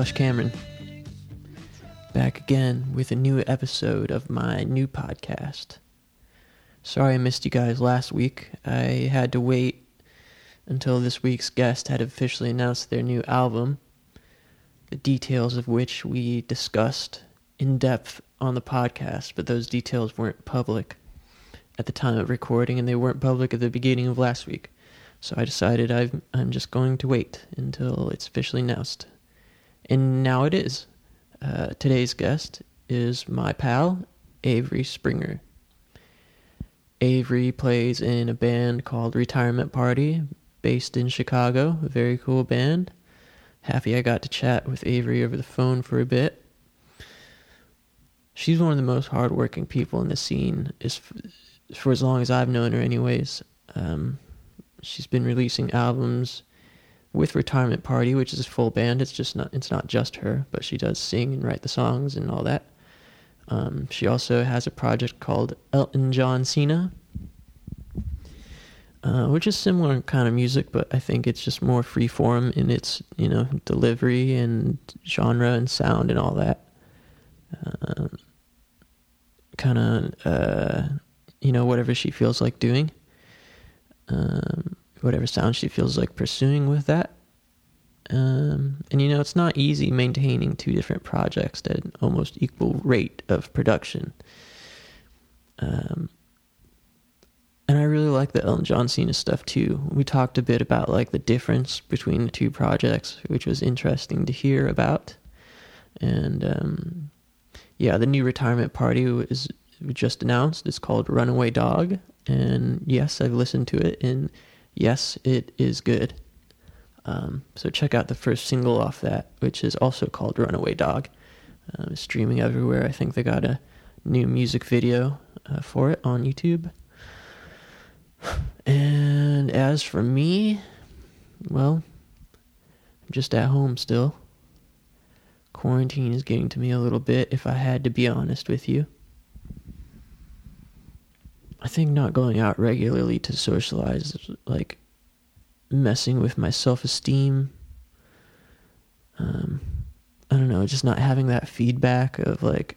Blush Cameron. Back again with a new episode of my new podcast. Sorry I missed you guys last week. I had to wait until this week's guest had officially announced their new album, the details of which we discussed in depth on the podcast, but those details weren't public at the time of recording and they weren't public at the beginning of last week. So I decided i am just going to wait until it's officially announced. And now it is. Uh, today's guest is my pal, Avery Springer. Avery plays in a band called Retirement Party, based in Chicago. A very cool band. Happy I got to chat with Avery over the phone for a bit. She's one of the most hardworking people in the scene, is for as long as I've known her, anyways. Um, she's been releasing albums with Retirement Party, which is a full band. It's just not it's not just her, but she does sing and write the songs and all that. Um, she also has a project called Elton John Cena, uh, which is similar kind of music, but I think it's just more free form in its you know delivery and genre and sound and all that. Uh, kind of uh, you know whatever she feels like doing um, whatever sound she feels like pursuing with that. Um, and you know, it's not easy maintaining two different projects at an almost equal rate of production. Um, and I really like the Elton John Cena stuff too. We talked a bit about like the difference between the two projects, which was interesting to hear about. And um, yeah, the new retirement party was just announced. It's called Runaway Dog, and yes, I've listened to it, and yes, it is good. Um, so check out the first single off that, which is also called Runaway Dog. Uh, streaming everywhere. I think they got a new music video uh, for it on YouTube. And as for me, well, I'm just at home still. Quarantine is getting to me a little bit, if I had to be honest with you. I think not going out regularly to socialize like messing with my self esteem. Um, I don't know, just not having that feedback of like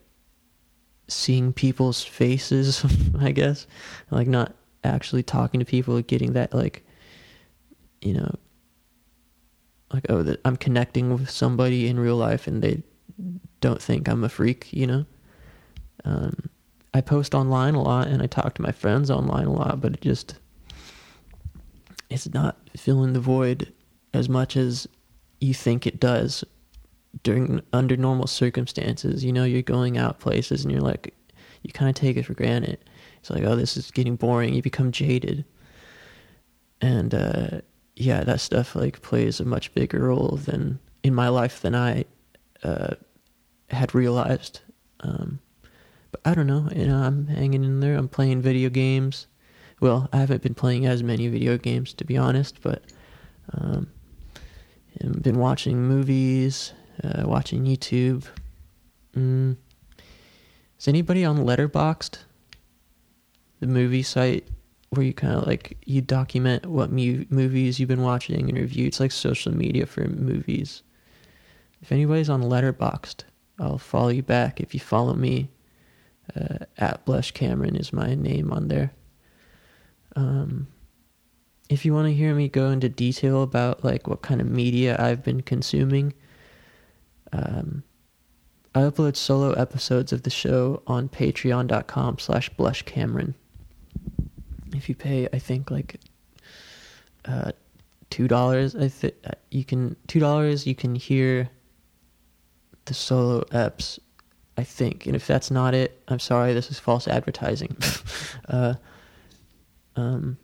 seeing people's faces, I guess. Like not actually talking to people, getting that like, you know, like oh, that I'm connecting with somebody in real life and they don't think I'm a freak, you know. Um, I post online a lot and I talk to my friends online a lot, but it just it's not filling the void as much as you think it does during under normal circumstances. You know, you're going out places and you're like you kind of take it for granted. It's like, oh, this is getting boring. You become jaded. And uh, yeah, that stuff like plays a much bigger role than in my life than I uh, had realized. Um, I don't know. You know, I'm hanging in there. I'm playing video games. Well, I haven't been playing as many video games to be honest, but um, I've been watching movies, uh, watching YouTube. Mm. Is anybody on Letterboxd? The movie site where you kind of like you document what mu- movies you've been watching and review. It's like social media for movies. If anybody's on Letterboxd, I'll follow you back if you follow me. Uh, at Blush Cameron is my name on there. Um, if you want to hear me go into detail about like what kind of media I've been consuming, um, I upload solo episodes of the show on patreon.com slash blushcameron. If you pay, I think like uh, two dollars, I think uh, you can two dollars. You can hear the solo eps I think. And if that's not it, I'm sorry, this is false advertising. uh, um,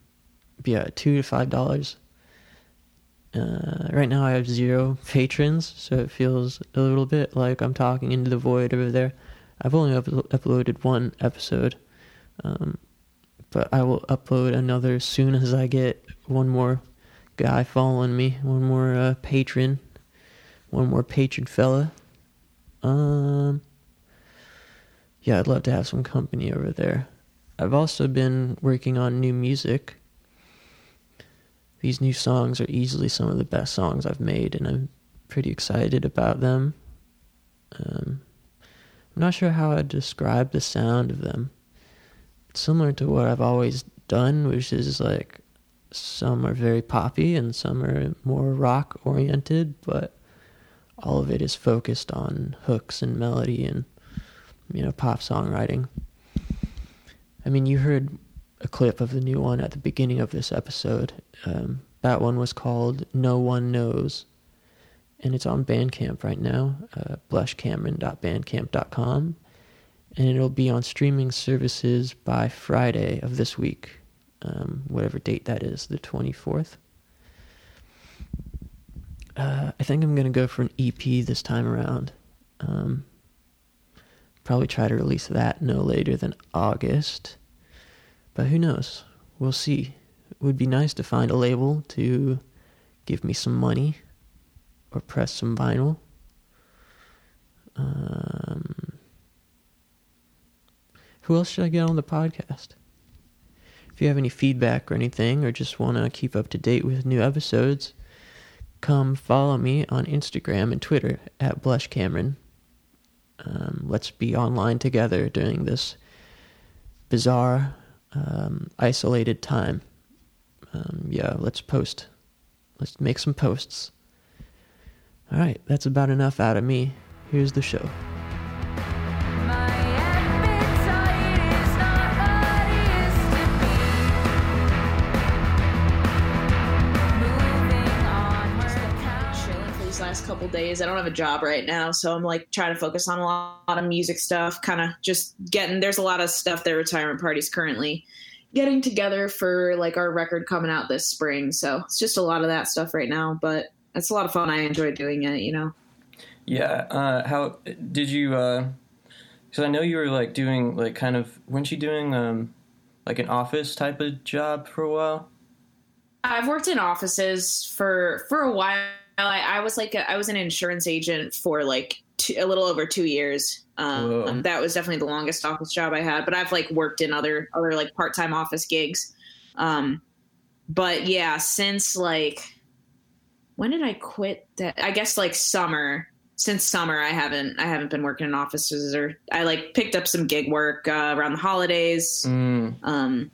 yeah, two to five dollars. Uh, right now I have zero patrons, so it feels a little bit like I'm talking into the void over there. I've only up- uploaded one episode, um, but I will upload another as soon as I get one more guy following me, one more uh, patron, one more patron fella. Um, yeah, I'd love to have some company over there. I've also been working on new music. These new songs are easily some of the best songs I've made, and I'm pretty excited about them. Um, I'm not sure how I'd describe the sound of them. It's similar to what I've always done, which is like some are very poppy and some are more rock oriented, but all of it is focused on hooks and melody and you know pop songwriting. I mean, you heard a clip of the new one at the beginning of this episode. Um, that one was called "No One Knows," and it's on Bandcamp right now, uh, blushcameron.bandcamp.com, and it'll be on streaming services by Friday of this week, um, whatever date that is, the twenty fourth. Uh, I think I'm gonna go for an EP this time around. Um, probably try to release that no later than August. But who knows? We'll see. It would be nice to find a label to give me some money or press some vinyl. Um, who else should I get on the podcast? If you have any feedback or anything, or just want to keep up to date with new episodes, come follow me on Instagram and Twitter at Blush Cameron. Um, let's be online together during this bizarre, um, isolated time. Um, yeah, let's post. Let's make some posts. All right, that's about enough out of me. Here's the show. Days. I don't have a job right now, so I'm like trying to focus on a lot, of music stuff, kind of just getting there's a lot of stuff that retirement parties currently getting together for like our record coming out this spring. So it's just a lot of that stuff right now, but it's a lot of fun. I enjoy doing it, you know. Yeah, uh how did you uh cuz I know you were like doing like kind of weren't you doing um like an office type of job for a while? I've worked in offices for for a while I, I was like a, I was an insurance agent for like two, a little over two years. Um, that was definitely the longest office job I had. But I've like worked in other other like part time office gigs. Um, but yeah, since like when did I quit? That I guess like summer. Since summer, I haven't I haven't been working in offices or I like picked up some gig work uh, around the holidays, mm. um,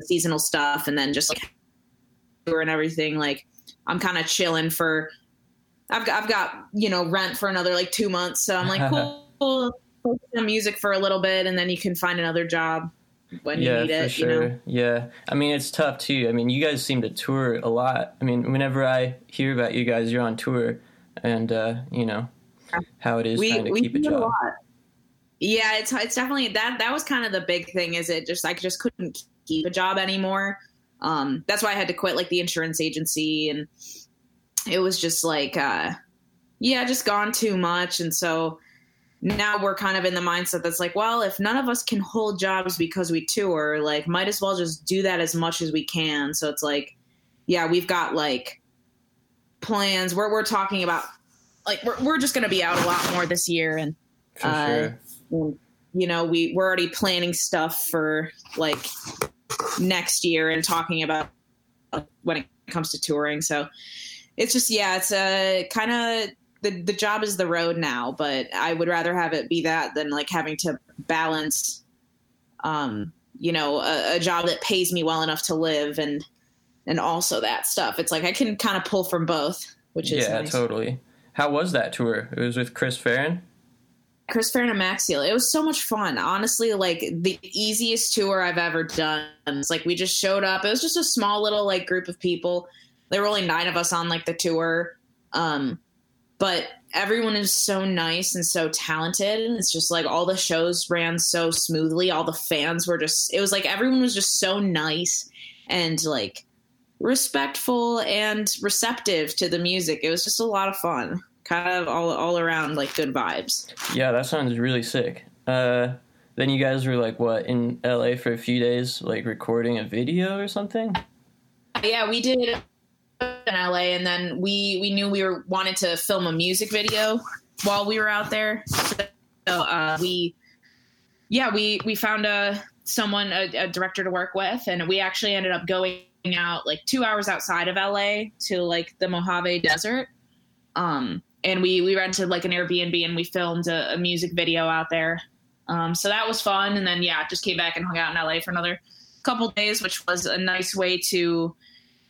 seasonal stuff, and then just like and everything like I'm kind of chilling for. I've got, I've got you know rent for another like two months, so I'm like cool. cool music for a little bit, and then you can find another job when yeah, you need it. Sure. You know? Yeah, I mean it's tough too. I mean you guys seem to tour a lot. I mean whenever I hear about you guys, you're on tour, and uh, you know how it is we, trying to keep a job. A yeah, it's it's definitely that. That was kind of the big thing. Is it just I just couldn't keep a job anymore. Um, that's why I had to quit like the insurance agency and it was just like, uh, yeah, just gone too much. And so now we're kind of in the mindset that's like, well, if none of us can hold jobs because we tour, like, might as well just do that as much as we can. So it's like, yeah, we've got like plans. We're we're talking about like we're we're just going to be out a lot more this year, and uh, sure. you know, we we're already planning stuff for like next year and talking about when it comes to touring. So it's just yeah, it's a kind of the the job is the road now, but I would rather have it be that than like having to balance um you know a, a job that pays me well enough to live and and also that stuff. It's like I can kind of pull from both, which is yeah, nice. totally. How was that tour? It was with Chris Farren. Chris Farren and Macseal. It was so much fun. Honestly, like the easiest tour I've ever done. It's like we just showed up. It was just a small little like group of people. There were only nine of us on like the tour. Um, but everyone is so nice and so talented. And it's just like all the shows ran so smoothly. All the fans were just, it was like everyone was just so nice and like respectful and receptive to the music. It was just a lot of fun kind of all all around like good vibes. Yeah, that sounds really sick. Uh, then you guys were like what in LA for a few days, like recording a video or something. Yeah, we did in LA, and then we we knew we were wanted to film a music video while we were out there. So uh, we, yeah, we we found a someone a, a director to work with, and we actually ended up going out like two hours outside of LA to like the Mojave Desert Um, and we we rented like an Airbnb and we filmed a, a music video out there. Um, so that was fun. And then yeah, just came back and hung out in LA for another couple days, which was a nice way to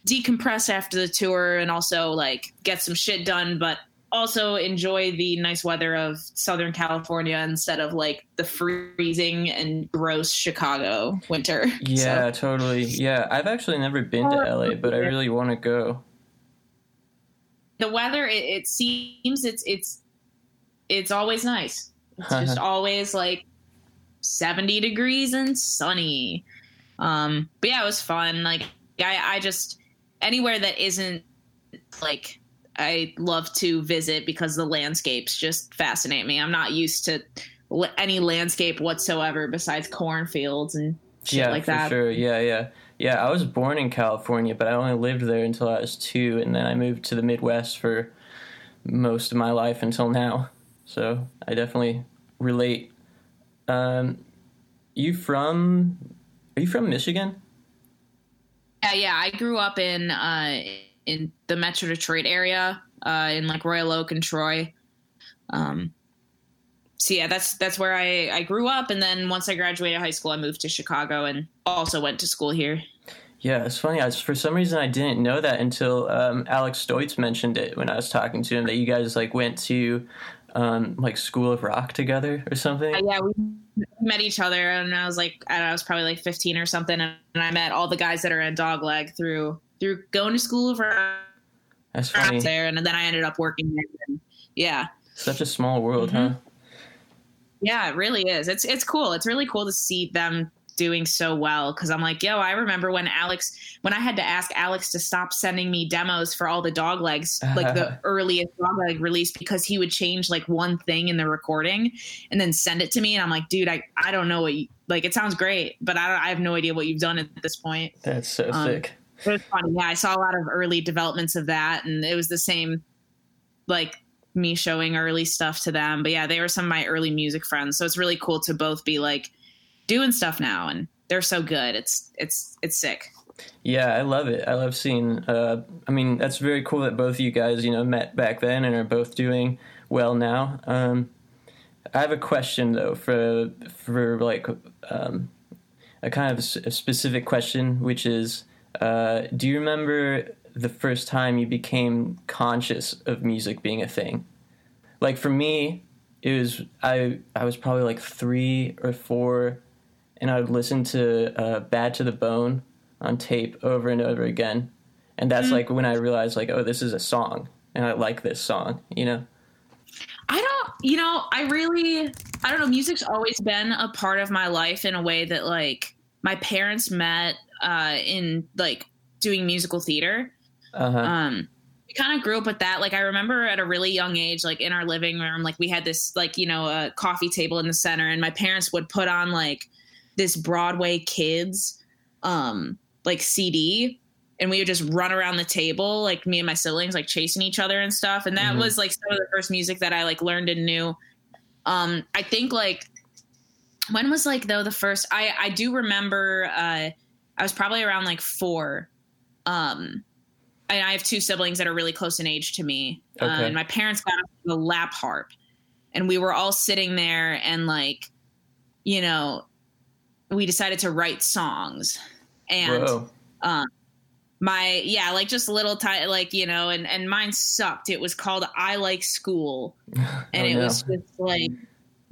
decompress after the tour and also like get some shit done, but also enjoy the nice weather of Southern California instead of like the freezing and gross Chicago winter. Yeah, so. totally. Yeah, I've actually never been to LA, but I really want to go. The weather, it, it, seems it's it's it's always nice. It's just always like seventy degrees and sunny. Um, but yeah, it was fun. Like I, I just anywhere that isn't like I love to visit because the landscapes just fascinate me. I'm not used to any landscape whatsoever besides cornfields and shit yeah, like that. Sure. Yeah, yeah. Yeah, I was born in California, but I only lived there until I was 2 and then I moved to the Midwest for most of my life until now. So, I definitely relate. Um you from Are you from Michigan? Yeah, yeah. I grew up in uh in the Metro Detroit area, uh, in like Royal Oak and Troy. Um, so yeah, that's that's where I I grew up, and then once I graduated high school, I moved to Chicago and also went to school here. Yeah, it's funny. I for some reason I didn't know that until um, Alex Stoitz mentioned it when I was talking to him that you guys like went to um, like School of Rock together or something. Yeah, we met each other, and I was like, I was probably like 15 or something, and I met all the guys that are in Dogleg through through going to school of Rock. that's funny. there, and then I ended up working there. And, yeah, such a small world, mm-hmm. huh? Yeah, it really is. It's it's cool. It's really cool to see them doing so well because I'm like, yo, I remember when Alex, when I had to ask Alex to stop sending me demos for all the dog legs, like the earliest Dogleg release, because he would change like one thing in the recording and then send it to me, and I'm like, dude, I I don't know what you like. It sounds great, but I don't, I have no idea what you've done at this point. That's so um, sick. It was funny. Yeah, I saw a lot of early developments of that, and it was the same, like me showing early stuff to them. But yeah, they were some of my early music friends, so it's really cool to both be like doing stuff now, and they're so good. It's it's it's sick. Yeah, I love it. I love seeing. Uh, I mean, that's very cool that both of you guys, you know, met back then and are both doing well now. Um, I have a question though for for like um, a kind of a specific question, which is uh, do you remember the first time you became conscious of music being a thing? Like for me, it was I I was probably like three or four, and I would listen to uh, "Bad to the Bone" on tape over and over again, and that's mm-hmm. like when I realized like oh this is a song and I like this song, you know. I don't, you know, I really, I don't know. Music's always been a part of my life in a way that like my parents met uh, in like doing musical theater. Uh-huh. Um, we kind of grew up with that. Like I remember at a really young age, like in our living room, like we had this like you know a coffee table in the center, and my parents would put on like this Broadway Kids um like CD and we would just run around the table like me and my siblings like chasing each other and stuff and that mm-hmm. was like some of the first music that i like learned and knew um i think like when was like though the first i i do remember uh I was probably around like four. Um, and I have two siblings that are really close in age to me. Uh, okay. Uh, and my parents got the lap harp, and we were all sitting there and like, you know, we decided to write songs. And um, my yeah, like just little tiny like you know, and and mine sucked. It was called I Like School, and oh, it no. was just like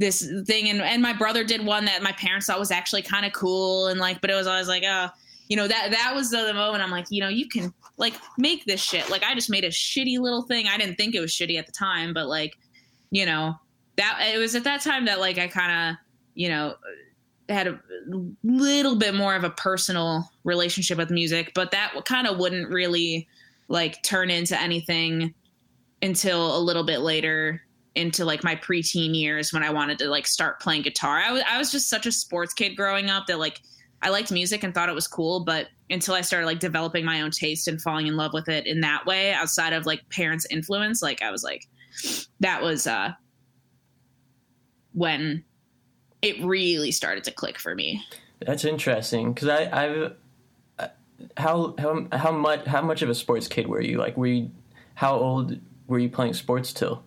this thing and and my brother did one that my parents thought was actually kind of cool and like but it was always like oh you know that that was the, the, moment i'm like you know you can like make this shit like i just made a shitty little thing i didn't think it was shitty at the time but like you know that it was at that time that like i kind of you know had a little bit more of a personal relationship with music but that kind of wouldn't really like turn into anything until a little bit later into like my preteen years when I wanted to like start playing guitar. I was I was just such a sports kid growing up that like I liked music and thought it was cool, but until I started like developing my own taste and falling in love with it in that way outside of like parents' influence, like I was like that was uh when it really started to click for me. That's interesting because I I've uh, how how how much how much of a sports kid were you? Like were you how old were you playing sports till?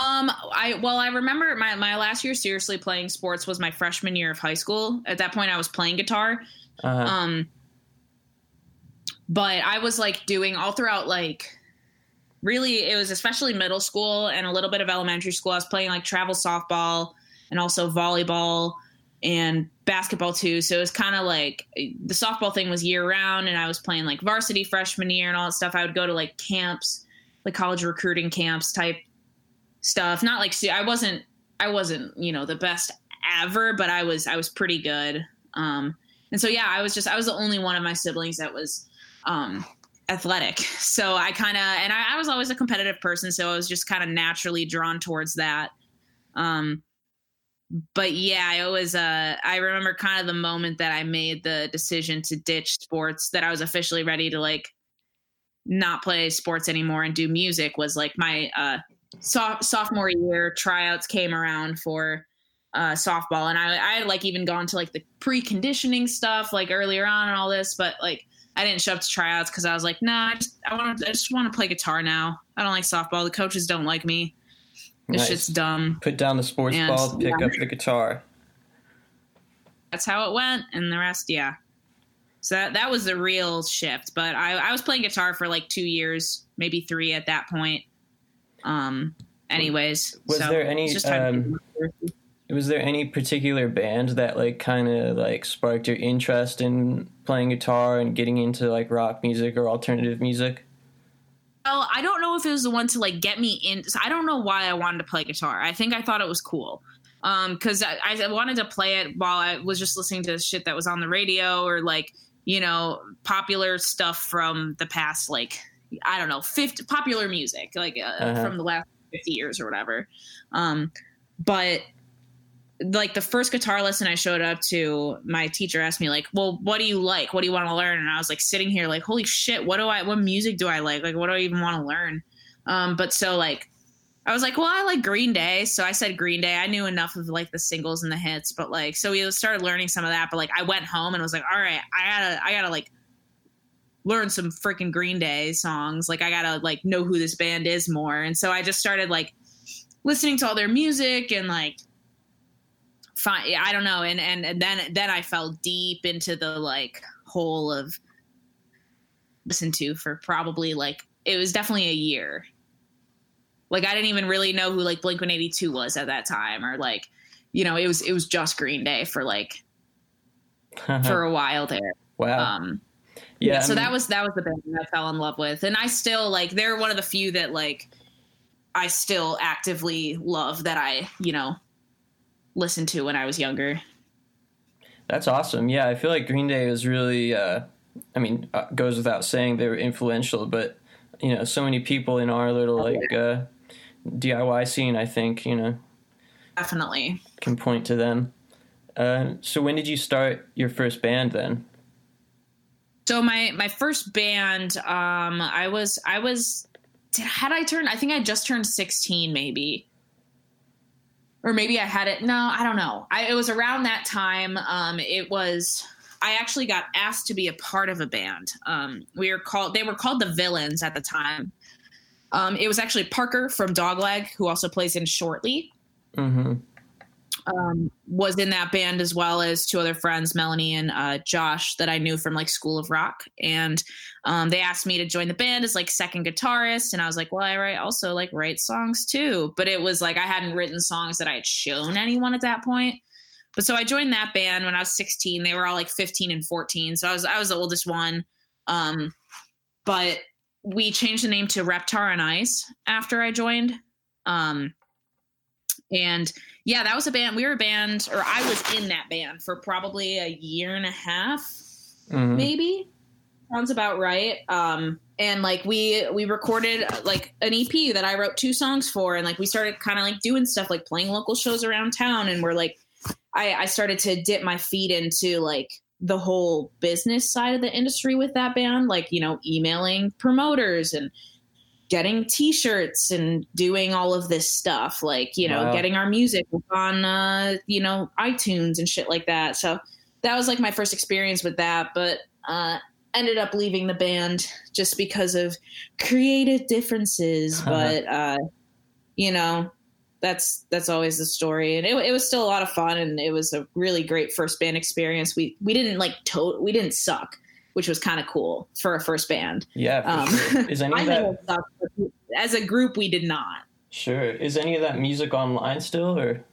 Um, I well, I remember my my last year seriously playing sports was my freshman year of high school. At that point, I was playing guitar. Uh-huh. Um, but I was like doing all throughout like really it was especially middle school and a little bit of elementary school. I was playing like travel softball and also volleyball and basketball too. So it was kind of like the softball thing was year round, and I was playing like varsity freshman year and all that stuff. I would go to like camps, like college recruiting camps type stuff. Not like see, I wasn't I wasn't you know the best ever, but I was I was pretty good. Um, and so yeah, I was just I was the only one of my siblings that was um, athletic. So I kind of and I, I was always a competitive person, so I was just kind of naturally drawn towards that. Um, but yeah, I always uh I remember kind of the moment that I made the decision to ditch sports that I was officially ready to like not play sports anymore and do music was like my uh so- sophomore year tryouts came around for uh softball and I I had like even gone to like the preconditioning stuff like earlier on and all this but like I didn't show up to tryouts because I was like, nah, I just I want I just want to play guitar now. I don't like softball. The coaches don't like me. This Nice. shit's dumb. Put down the sports And- ball, pick yeah. up the guitar. that's how it went and the rest yeah so that, that was the real shift but I, I was playing guitar for like two years maybe three at that point um anyways Was so there any, it's just um, Was there any particular band that like kind of like sparked your interest in playing guitar and getting into like rock music or alternative music? Well i don't know if it was the one to like get me in so i don't know why i wanted to play guitar. I think i thought it was cool. Um because I, I wanted to play it while i was just listening to shit that was on the radio or like you know popular stuff from the past like i don't know 50 popular music like uh, Uh-huh. from the last 50 years or whatever. Um but like the first guitar lesson I showed up to, my teacher asked me like, "Well, what do you like? What do you want to learn?" And I was like sitting here like, "Holy shit, what do I what music do I like? Like what do I even want to learn?" Um but so like I was like, "Well, I like Green Day." So I said Green Day. I knew enough of like the singles and the hits, but like so we started learning some of that, but like I went home and was like, "All right, I got to I got to like learn some freaking Green Day songs. Like I got to like know who this band is more." And so I just started like listening to all their music and like fine i don't know and, and and then then i fell deep into the like hole of listen to for probably like it was definitely a year like i didn't even really know who like blink 182 was at that time or like you know it was it was just green day for like for a while there wow. um yeah. yeah, so that was that was the band that I fell in love with, and I still like they're one of the few that like I still actively love that I you know listened to when I was younger. That's awesome. Yeah, I feel like Green Day was really. Uh, I mean, uh, goes without saying they were influential, but you know, so many people in our little like uh, DIY scene, I think you know, Definitely. can point to them. Uh, so when did you start your first band then? So my my first band, um, I was I was did, had I turned? I think I just turned sixteen, maybe, or maybe I had it. No, I don't know. I, it was around that time. Um, it was. I actually got asked to be a part of a band. Um, we were called. They were called the Villains at the time. Um, it was actually Parker from Dogleg, who also plays in Shortly Mm-hmm. Um, was in that band as well as two other friends, Melanie and uh, Josh, that I knew from like School of Rock. And um, they asked me to join the band as like second guitarist, and I was like, well, I write also like write songs too. But it was like I hadn't written songs that I had shown anyone at that point. But so I joined that band when I was 16. They were all like 15 and 14, so I was I was the oldest one. Um, but we changed the name to Reptar on Ice after I joined. Um, and yeah, that was a band. We were a band, or I was in that band for probably a year and a half, hmm maybe. Sounds about right. Um, and like we we recorded like an EP that I wrote two songs for, and like we started kind of like doing stuff like playing local shows around town, and we're like, I, I started to dip my feet into like the whole business side of the industry with that band, like you know, emailing promoters and getting t-shirts and doing all of this stuff like you know Wow. getting our music on uh you know itunes and shit like that so that was like my first experience with that but uh ended up leaving the band just because of creative differences. But uh, you know, that's that's always the story, and it, it was still a lot of fun, and it was a really great first band experience. We we didn't like to we didn't suck, which was kind of cool for a first band. Yeah, um, sure. is any of that as a group we did not. Sure. Is any of that music online still, or?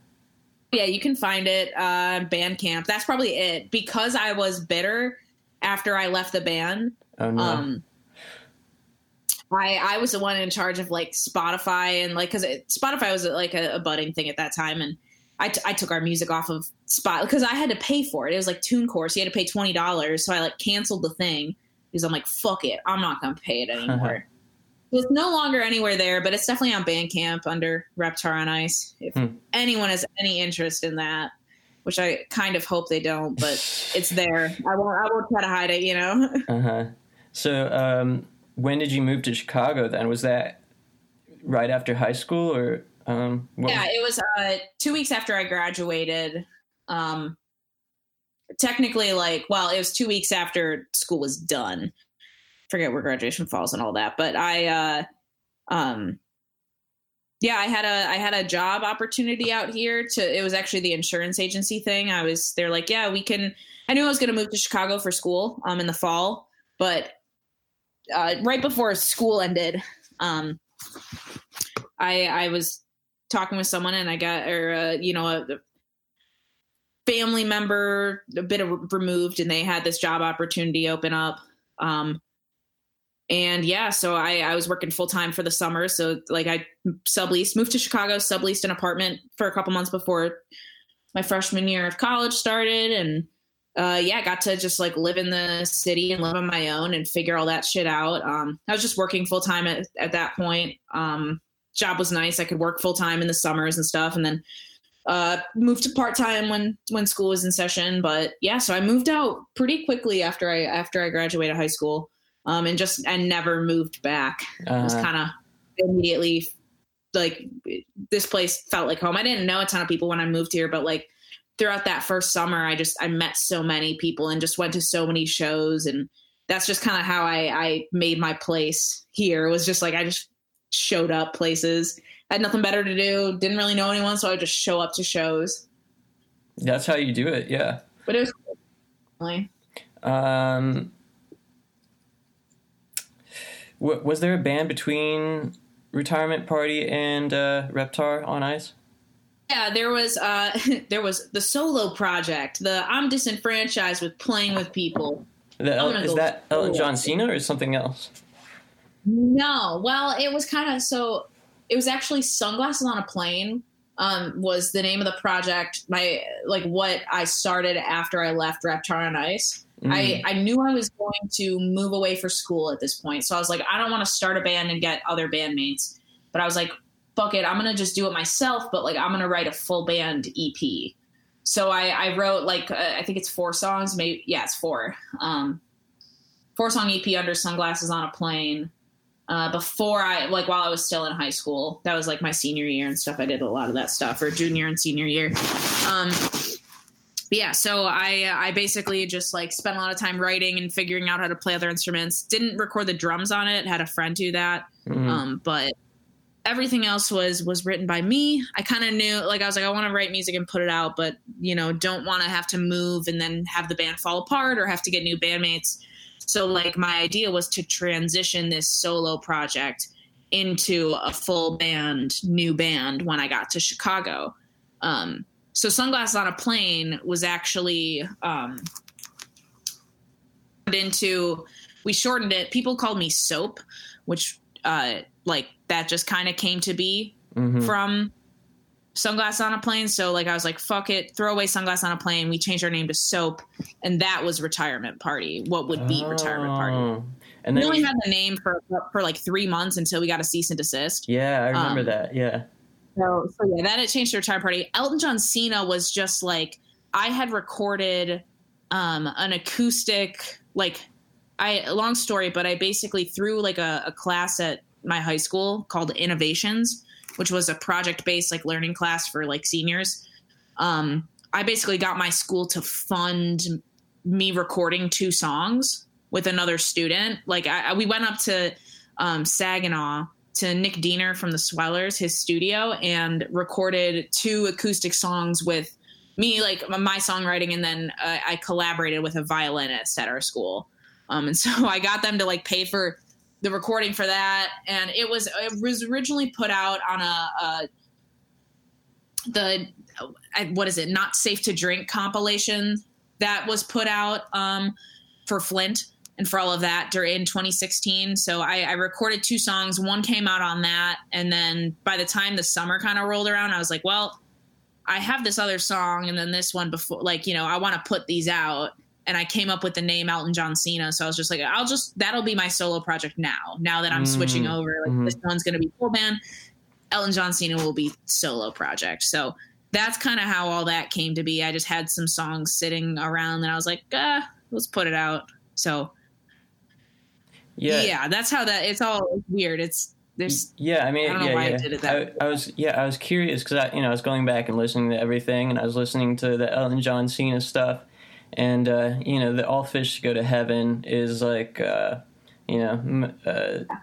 Yeah, you can find it uh, Bandcamp. That's probably it. Because I was bitter after I left the band. Oh no. Um, I I was the one in charge of like Spotify and like because Spotify was like a, a, budding thing at that time, and I, t- I took our music off of Spot because I had to pay for it. It was like TuneCore, so you had to pay twenty dollars. So I like canceled the thing because I'm like, fuck it, I'm not gonna pay it anymore. it's no longer anywhere there, but it's definitely on Bandcamp under Reptar on Ice. If hmm. anyone has any interest in that, which I kind of hope they don't, but it's there. I won't. I won't try to hide it. You know. uh huh. So, um, when did you move to Chicago? Then was that right after high school, or? Um, yeah, was- it was uh, two weeks after I graduated. Um, technically, like, well, it was two weeks after school was done. Forget where graduation falls and all that, but I, uh, um, yeah, I had a I had a job opportunity out here to it was actually the insurance agency thing. I was they're like, yeah, we can I knew I was going to move to Chicago for school um in the fall, but uh, right before school ended, um I I was talking with someone and I got or uh, you know a, a family member a bit of removed and they had this job opportunity open up um and yeah, so I, I was working full time for the summer. So like I subleased, moved to Chicago, subleased an apartment for a couple months before my freshman year of college started, and uh, yeah, got to just like live in the city and live on my own and figure all that shit out. Um, I was just working full time at, at that point. Um, job was nice; I could work full time in the summers and stuff, and then uh, moved to part time when when school was in session. But yeah, so I moved out pretty quickly after I after I graduated high school um, and just and never moved back. Uh-huh. It was uh-huh. kind of immediately like this place felt like home. I didn't know a ton of people when I moved here, but like throughout that first summer, I just I met so many people and just went to so many shows, and that's just kind of how I I made my place here. It was just like I just showed up places. I had nothing better to do. Didn't really know anyone, so I would just show up to shows. That's how you do it, yeah. But it was. Cool. Um, W- was there a band between Retirement Party and uh, Reptar on Ice? Yeah, there was uh, there was the solo project. The I'm disenfranchised with playing with people. The, El- is that Elton John Cena or something else? No, well, it was kind of so. It was actually sunglasses on a plane. Um, was the name of the project. My like what I started after I left Reptar on Ice. Mm. I, I knew I was going to move away for school at this point. So I was like, I don't want to start a band and get other bandmates. But I was like, fuck it, I'm going to just do it myself, but like I'm going to write a full band EP. So I, I wrote like, uh, I think it's four songs, maybe, yeah, it's four. Um, four song EP under Sunglasses on a Plane. Uh, before I, like, while I was still in high school, that was like my senior year and stuff. I did a lot of that stuff, or junior and senior year. Um, yeah, so I I basically just like spent a lot of time writing and figuring out how to play other instruments. Didn't record the drums on it. Had a friend do that. Mm-hmm. Um, but everything else was was written by me. I kind of knew like I was like I want to write music and put it out, but you know don't want to have to move and then have the band fall apart or have to get new bandmates. So like my idea was to transition this solo project into a full band, new band when I got to Chicago. Um, so sunglasses on a plane was actually um, into we shortened it. People called me soap, which uh, like that just kind of came to be mm-hmm. from sunglasses on a plane. So like I was like, fuck it, throw away sunglasses on a plane. We changed our name to soap, and that was retirement party. What would be oh. retirement party? Oh. And then we only had the name for for like three months until we got a cease and desist. Yeah, I remember um, that. Yeah. So, so yeah, then it changed to Retire Party. Elton John Cena was just like I had recorded um, an acoustic, like I long story, but I basically threw like a, a class at my high school called Innovations, which was a project based like learning class for like seniors. Um, I basically got my school to fund me recording two songs with another student. Like I, we went up to um, Saginaw to Nick Diener from the Swellers, his studio, and recorded two acoustic songs with me, like my songwriting, and then uh, I collaborated with a violinist at our school. Um, and so I got them to like pay for the recording for that, and it was it was originally put out on a, a the what is it? Not safe to drink compilation that was put out um, for Flint and for all of that during 2016. So I, I, recorded two songs. One came out on that, and then by the time the summer kind of rolled around, I was like, well, I have this other song, and then this one before. Like, you know, I want to put these out. And I came up with the name Elton John Cena. So I was just like, I'll just that'll be my solo project now. Now that I'm mm-hmm. switching over, like mm-hmm. this one's gonna be full band. Elton John Cena will be solo project. So that's kind of how all that came to be. I just had some songs sitting around and I was like, ah, let's put it out. So yeah, yeah, that's how that. It's all weird. It's there's yeah. I mean, I yeah, yeah. I, I, was yeah, I was curious because I you know I was going back and listening to everything, and I was listening to the Elton John Cena stuff, and uh, you know the All Fish Go to Heaven is like uh, you know uh,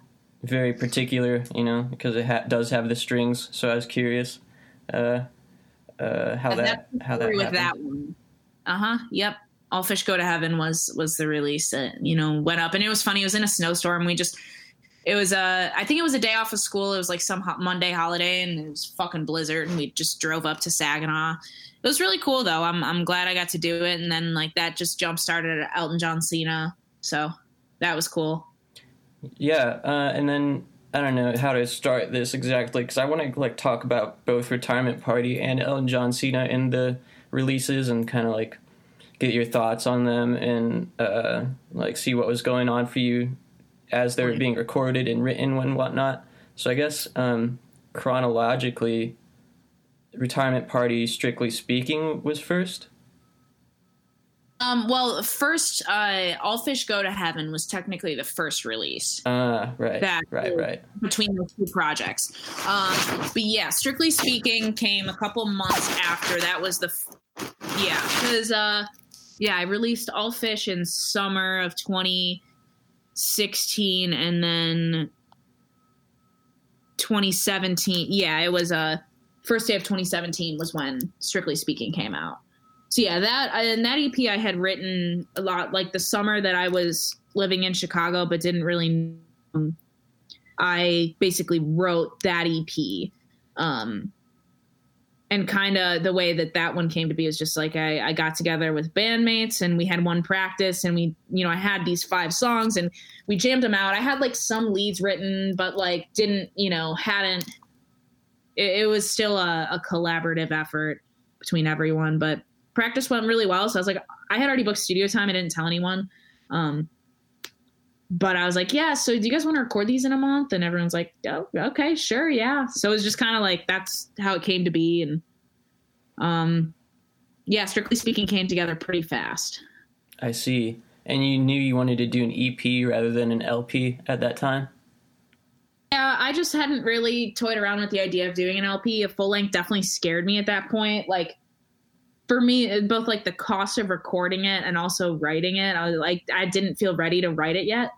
very particular, you know, because it ha- does have the strings. So I was curious uh, uh, how and that how that with that one. Uh huh. Yep all fish go to heaven was was the release that you know went up and it was funny it was in a snowstorm we just it was uh i think it was a day off of school. It was like some ho- monday holiday and it was fucking blizzard and we just drove up to saginaw. It was really cool though. I'm, I'm glad i got to do it and then like that just jump started elton john cena so that was cool. Yeah uh, and then i don't know how to start this exactly because i want to like talk about both retirement party and elton john cena in the releases and kind of like get your thoughts on them and uh, like see what was going on for you as they were being recorded and written and whatnot. So I guess um, chronologically, retirement party, strictly speaking, was first. Um, well, first, uh, All Fish Go to Heaven was technically the first release. Ah, uh, right, that right, right. Between the two projects, um, but yeah, strictly speaking, came a couple months after. That was the, f- yeah, because uh, yeah, I released All Fish in summer of 2016 and then 2017. Yeah, it was a uh, first day of 2017 was when Strictly Speaking came out. So yeah, that and that EP I had written a lot like the summer that I was living in Chicago but didn't really I basically wrote that EP. Um and kind of the way that that one came to be is just like I, I got together with bandmates and we had one practice and we you know i had these five songs and we jammed them out. I had like some leads written but like didn't you know hadn't it, it was still a, a, collaborative effort between everyone but practice went really well. So i was like i had already booked studio time. I didn't tell anyone. Um, but I was like, yeah, so do you guys want to record these in a month? And everyone's like, oh, okay, sure, yeah. So it was just kind of like that's how it came to be. And um, yeah, strictly speaking, came together pretty fast. I see. And you knew you wanted to do an EP rather than an LP at that time? Yeah, I just hadn't really toyed around with the idea of doing an LP. A full length definitely scared me at that point. Like, for me, both like the cost of recording it and also writing it, I was like, I didn't feel ready to write it yet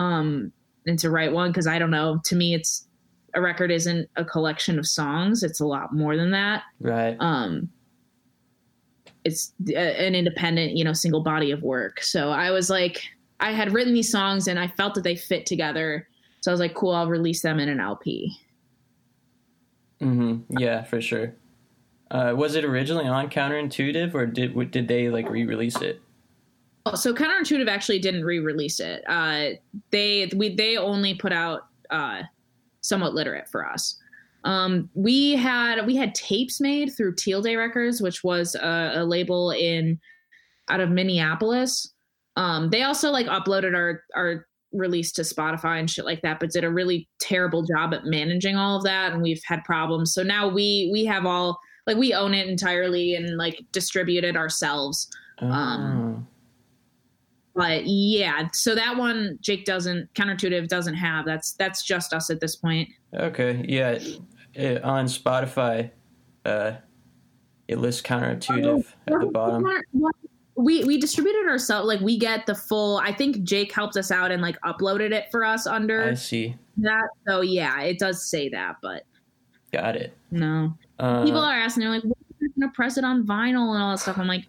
um, and to write one because I don't know. To me, it's a record isn't a collection of songs; it's a lot more than that. Right. Um, it's an independent, you know, single body of work. So I was like, I had written these songs and I felt that they fit together. So I was like, cool, I'll release them in an LP. Mm-hmm. Yeah, for sure. Uh, was it originally on Counterintuitive, or did did they like re-release it? Oh, so Counterintuitive actually didn't re-release it. Uh, they we they only put out uh, somewhat literate for us. Um, we had we had tapes made through Teal Day Records, which was a, a label in out of Minneapolis. Um, they also like uploaded our our release to Spotify and shit like that, but did a really terrible job at managing all of that, and we've had problems. So now we we have all like we own it entirely and like distribute it ourselves. Um, oh. But yeah, so that one Jake doesn't counterintuitive doesn't have. That's that's just us at this point. Okay, yeah, it, on Spotify, uh, it lists counterintuitive oh, at the bottom. we we distributed ourselves like we get the full i think jake helped us out and like uploaded it for us under I see. that so yeah it does say that but Got it. no Uh, people are asking they're like you gonna press it on vinyl and all that stuff i'm like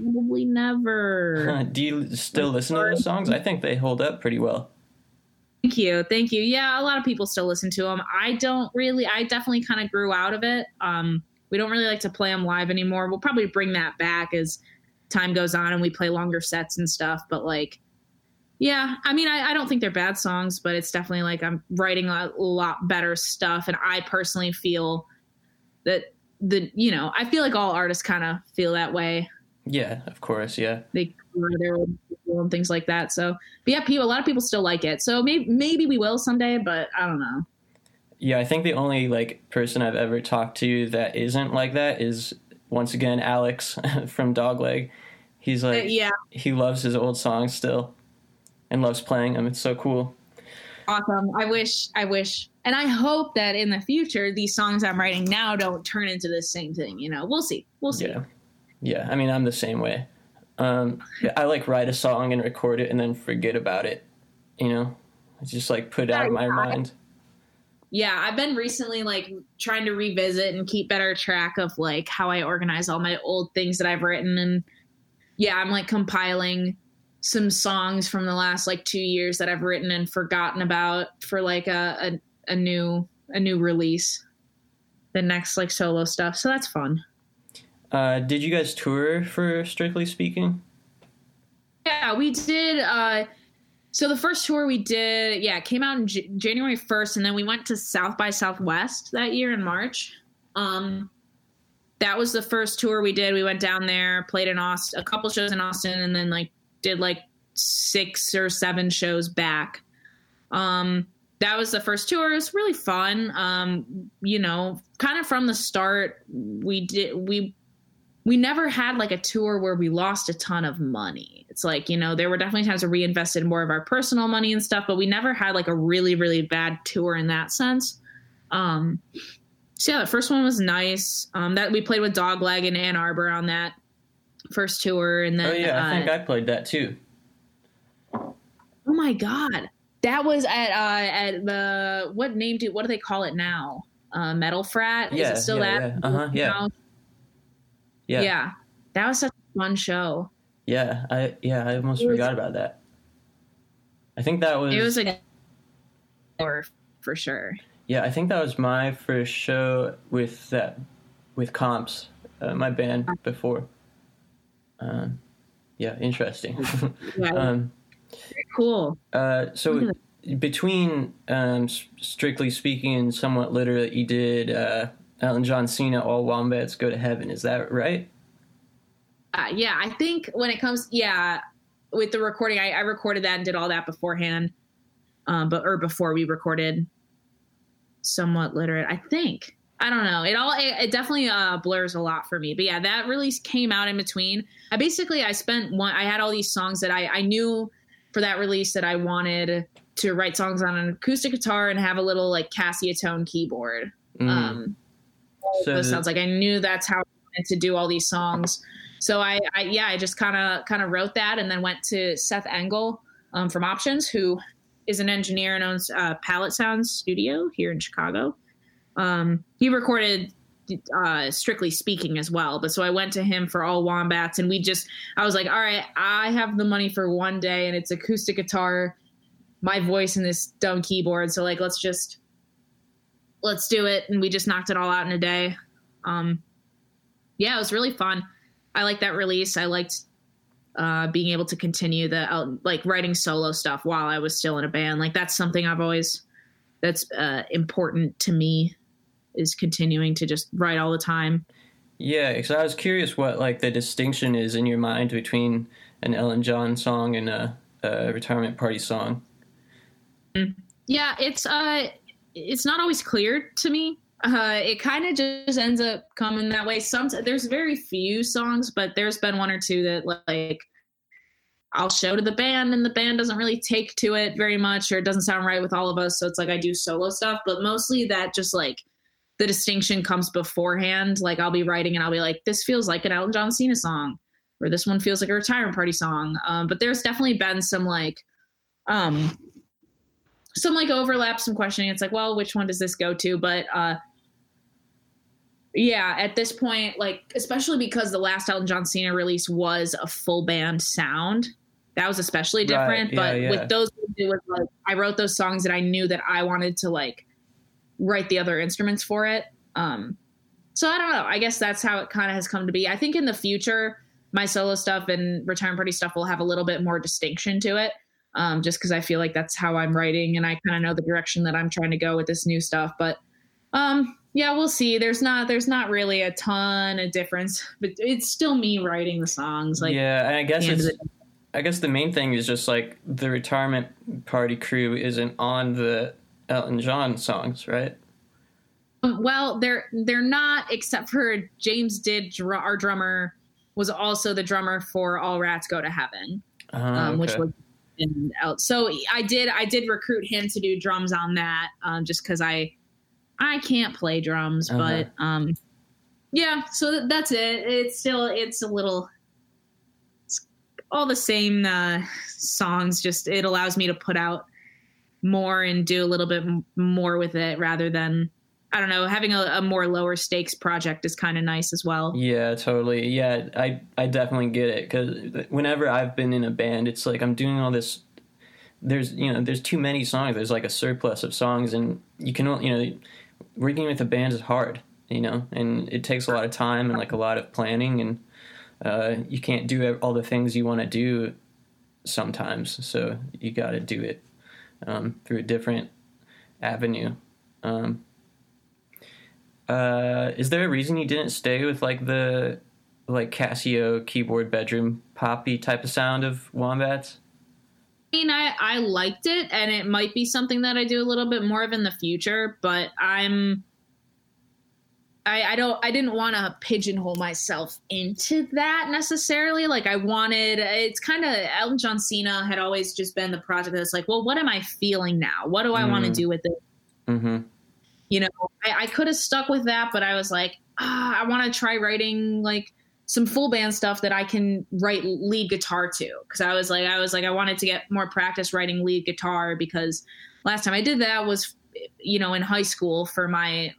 probably never. Do you still listen to those songs? I think they hold up pretty well. thank you. Thank you. Yeah a lot of people still listen to them i don't really i definitely kind of grew out of it. Um we don't really like to play them live anymore. We'll probably bring that back as time goes on and we play longer sets and stuff but like yeah i mean I, I don't think they're bad songs but it's definitely like i'm writing a lot better stuff and i personally feel that the you know i feel like all artists kind of feel that way Yeah, of course. Yeah. they cover their own people and things like that so but yeah people a lot of people still like it so maybe maybe we will someday but i don't know Yeah, I think the only like person I've ever talked to that isn't like that is once again Alex from Dogleg. He's like Uh, yeah he loves his old songs still and loves playing them. It's so cool. awesome i wish i wish and i hope that in the future these songs i'm writing now don't turn into the same thing you know we'll see we'll see Yeah. Yeah, I mean I'm the same way. Um I like write a song and record it and then forget about it. You know? It's just like put it out of my Yeah. mind. yeah i've been recently like trying to revisit and keep better track of like how i organize all my old things that i've written and yeah i'm like compiling some songs from the last like two years that i've written and forgotten about for like a a, a new a new release the next like solo stuff so that's fun Uh did you guys tour for Strictly Speaking? Yeah, we did. Uh, so the first tour we did, yeah, came out in J- January 1st, and then we went to South by Southwest that year in March. Um, that was the first tour we did. We went down there, played in Austin, a couple shows in Austin, and then like did like six or seven shows back. Um, that was the first tour. It was really fun. Um, you know, kind of from the start, we did we we never had like a tour where we lost a ton of money. It's like, you know, there were definitely times where we invested more of our personal money and stuff, but we never had like a really, really bad tour in that sense. Um, so yeah, the first one was nice. Um, that we played with Dogleg in Ann Arbor on that first tour. And then, Oh yeah, I think uh, I played that too. oh my God, that was at, uh, at the, what name do, what do they call it now? Uh, Metal Frat? Yeah, Is it still yeah, that? yeah. Uh-huh, yeah. Yeah. yeah. That was such a fun show. Yeah. I yeah, I almost was- forgot about that. I think that was It was a or for sure. Yeah, I think that was my first show with that with comps, uh, my band before. Um, yeah, interesting. Yeah, um, cool. uh, so between um, strictly speaking and somewhat literally, you did uh, Elton John Cena, "All Wombats Go to Heaven." Is that right? Uh, yeah, I think when it comes, yeah, with the recording, I, I recorded that and did all that beforehand, um, but or before we recorded. Somewhat literate, I think. I don't know. It all it, it definitely uh, blurs a lot for me. But yeah, that release came out in between. I basically I spent one. I had all these songs that I I knew for that release that I wanted to write songs on an acoustic guitar and have a little like Casiotone keyboard. Mm. Um, so those sounds like I knew that's how I wanted to do all these songs. So I, I yeah, I just kind of kind of wrote that and then went to Seth Engel um, from Options, who is an engineer and owns uh, Palette Sounds Studio here in Chicago. Um, he recorded uh, Strictly Speaking as well, but so I went to him for all Wombats, and we just I was like, all right, I have the money for one day, and it's acoustic guitar, my voice, and this dumb keyboard. So like, let's just let's do it, and we just knocked it all out in a day. Um, yeah, it was really fun. I liked that release. I liked uh, being able to continue the like writing solo stuff while I was still in a band. Like that's something I've always that's uh, important to me is continuing to just write all the time. Yeah, because I was curious what like the distinction is in your mind between an Elton John song and a, a retirement party song. Yeah, it's uh, it's not always clear to me. Uh, it kind of just ends up coming that way. Some there's very few songs, but there's been one or two that like I'll show to the band, and the band doesn't really take to it very much, or it doesn't sound right with all of us. So it's like I do solo stuff, but mostly that just like the distinction comes beforehand. Like I'll be writing and I'll be like, this feels like an Elton John Cena song. or this one feels like a retirement party song. Um, but there's definitely been some like, um, some like overlap, some questioning. It's like, well, which one does this go to? But uh, yeah, at this point, like especially because the last Elton John Cena release was a full band sound, that was especially different. Right, yeah, but yeah. with those, it was like I wrote those songs that I knew that I wanted to like write the other instruments for it. Um, so I don't know. I guess that's how it kind of has come to be. I think in the future, my solo stuff and retirement party stuff will have a little bit more distinction to it. Um, just because I feel like that's how I'm writing, and I kind of know the direction that I'm trying to go with this new stuff. But um, yeah, we'll see. There's not there's not really a ton of difference, but it's still me writing the songs. Like yeah, and I guess it's, I guess the main thing is just like the retirement party crew isn't on the Elton John songs, right? Um, Well, they're they're not, except for James did our drummer was also the drummer for All Rats Go to Heaven, Uh, um, which was in out. So I did I did recruit him to do drums on that, um, just because I I can't play drums, Uh-huh. but um, yeah. So th- that's it. It's still it's a little it's all the same uh, songs. Just it allows me to put out more and do a little bit m- more with it rather than I don't know having a, a more lower stakes project is kind of nice as well. Yeah, totally. Yeah, I I definitely get it because whenever I've been in a band, it's like I'm doing all this. There's you know there's too many songs. There's like a surplus of songs, and you can you know working with a band is hard. You know, and it takes a lot of time and like a lot of planning, and uh, you can't do all the things you want to do sometimes. So you got to do it um, through a different avenue. Um, uh, is there a reason you didn't stay with like the like Casio keyboard bedroom poppy type of sound of wombats? I mean, I, I liked it, and it might be something that I do a little bit more of in the future. But I'm, I, I don't, I didn't want to pigeonhole myself into that necessarily. Like I wanted, it's kind of Elton John Cena had always just been the project that's like, well, what am I feeling now? What do I want to Mm. do with it? Mm-hmm. You know i, I could have stuck with that but i was like ah, i want to try writing like some full band stuff that i can write lead guitar to. Because i was like i was like i wanted to get more practice writing lead guitar because last time i did that was you know in high school for my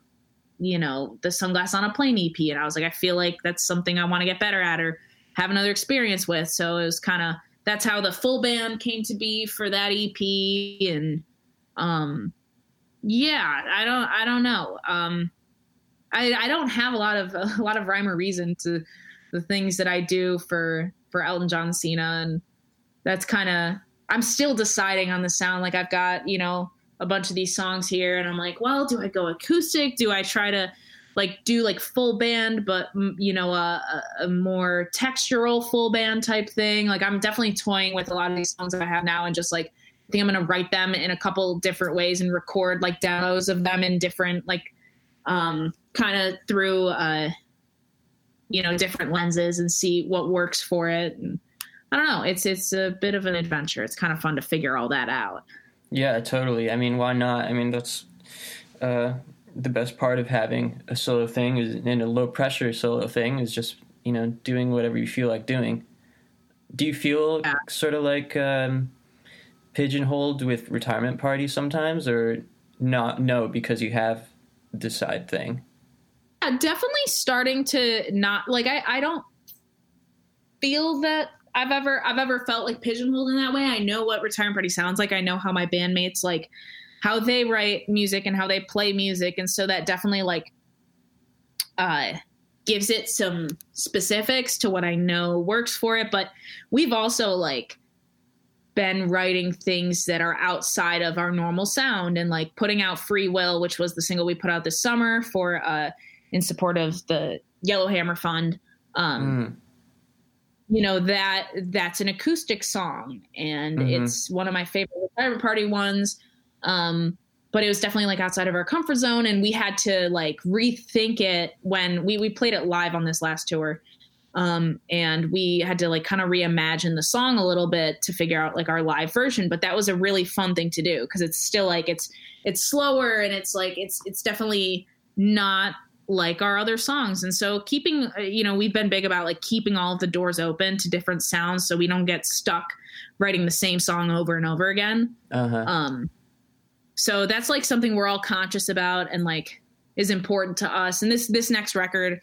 you know the sunglass on a plane ep and i was like i feel like that's something i want to get better at or have another experience with. So it was kind of that's how the full band came to be for that ep and um yeah i don't i don't know. Um i i don't have a lot of a lot of rhyme or reason to the things that i do for for elton john cena and that's kind of i'm still deciding on the sound. Like i've got you know a bunch of these songs here and i'm like well do i go acoustic? Do i try to like do like full band but you know a, a, more textural full band type thing? Like i'm definitely toying with a lot of these songs that i have now and just like think I'm going to write them in a couple different ways and record like demos of them in different like um kind of through uh you know different lenses and see what works for it and I don't know it's it's a bit of an adventure it's kind of fun to figure all that out Yeah, totally. I mean, why not? I mean, that's uh, the best part of having a solo thing is and a low pressure solo thing is just you know doing whatever you feel like doing. Do you feel Yeah. sort of like um, pigeonholed with retirement parties sometimes, or not? No, because you have the side thing. yeah, definitely starting to not like I, I don't feel that I've ever I've ever felt like pigeonholed in that way. I know what retirement party sounds like. I know how my bandmates like how they write music and how they play music, and so that definitely like uh gives it some specifics to what I know works for it. But we've also like been writing things that are outside of our normal sound and like putting out Free Will, which was the single we put out this summer for uh in support of the Yellowhammer Fund. Um Mm. you know that that's an acoustic song and Mhm. it's one of my favorite retirement party ones um but it was definitely like outside of our comfort zone and we had to like rethink it when we we played it live on this last tour um and we had to like kind of reimagine the song a little bit to figure out like our live version but that was a really fun thing to do because it's still like it's it's slower and it's like it's it's definitely not like our other songs. And so keeping, uh, you know, we've been big about like keeping all of the doors open to different sounds so we don't get stuck writing the same song over and over again. Uh-huh. Um, so that's like something we're all conscious about and like is important to us. And this this next record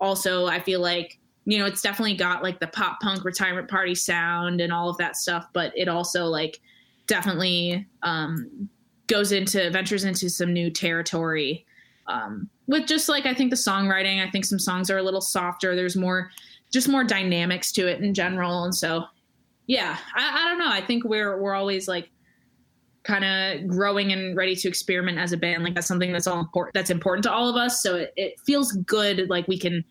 also I feel like you know it's definitely got like the pop punk retirement party sound and all of that stuff, but it also like definitely um, goes into ventures into some new territory. Um, with just like I think the songwriting, I think some songs are a little softer. There's more, just more dynamics to it in general, and so yeah, I, I don't know. I think we're we're always like kind of growing and ready to experiment as a band. Like that's something that's all important. That's important to all of us. So it, it feels good. Like we can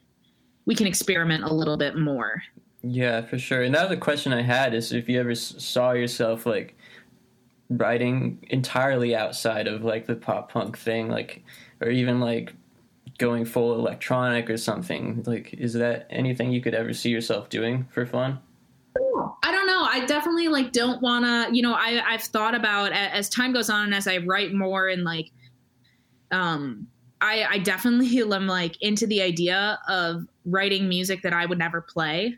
we can experiment a little bit more. Yeah, for sure. And that was a question I had: is if you ever saw yourself like writing entirely outside of like the pop punk thing, like, or even like going full electronic or something. Like, is that anything you could ever see yourself doing for fun? I don't know. I definitely like don't want to. You know, I I've thought about as time goes on and as I write more and like, um, I I definitely am like into the idea of writing music that I would never play,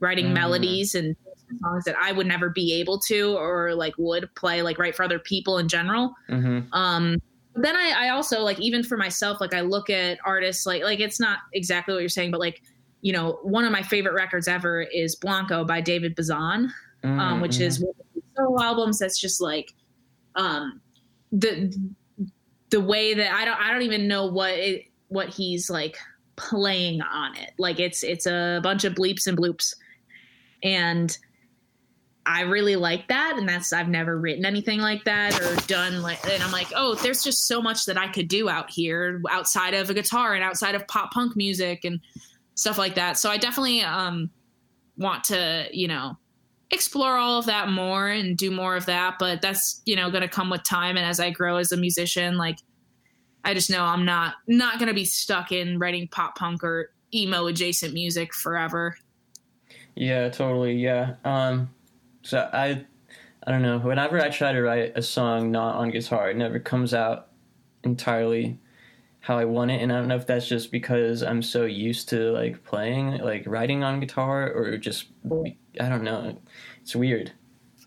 writing mm. melodies and songs that I would never be able to or like would play like write for other people in general. Mm-hmm. Um, then I, I also like even for myself, like I look at artists like like it's not exactly what you're saying, but like you know, one of my favorite records ever is Blanco by David Bazan, mm-hmm. um, which is mm-hmm. one of the solo albums that's just like um, the the way that I don't I don't even know what it, what he's like playing on it. Like it's it's a bunch of bleeps and bloops, and I really like that. And that's I've never written anything like that or done like. And I'm like, oh, there's just so much that I could do out here outside of a guitar and outside of pop punk music and stuff like that. So I definitely um, want to, you know, explore all of that more and do more of that. But that's, you know, going to come with time. And as I grow as a musician, like, I just know I'm not not going to be stuck in writing pop punk or emo adjacent music forever. Yeah, totally. Yeah. Um, so I, I don't know. Whenever I try to write a song not on guitar, it never comes out entirely how I want it, and I don't know if that's just because I'm so used to like playing, like writing on guitar, or just I don't know. It's weird.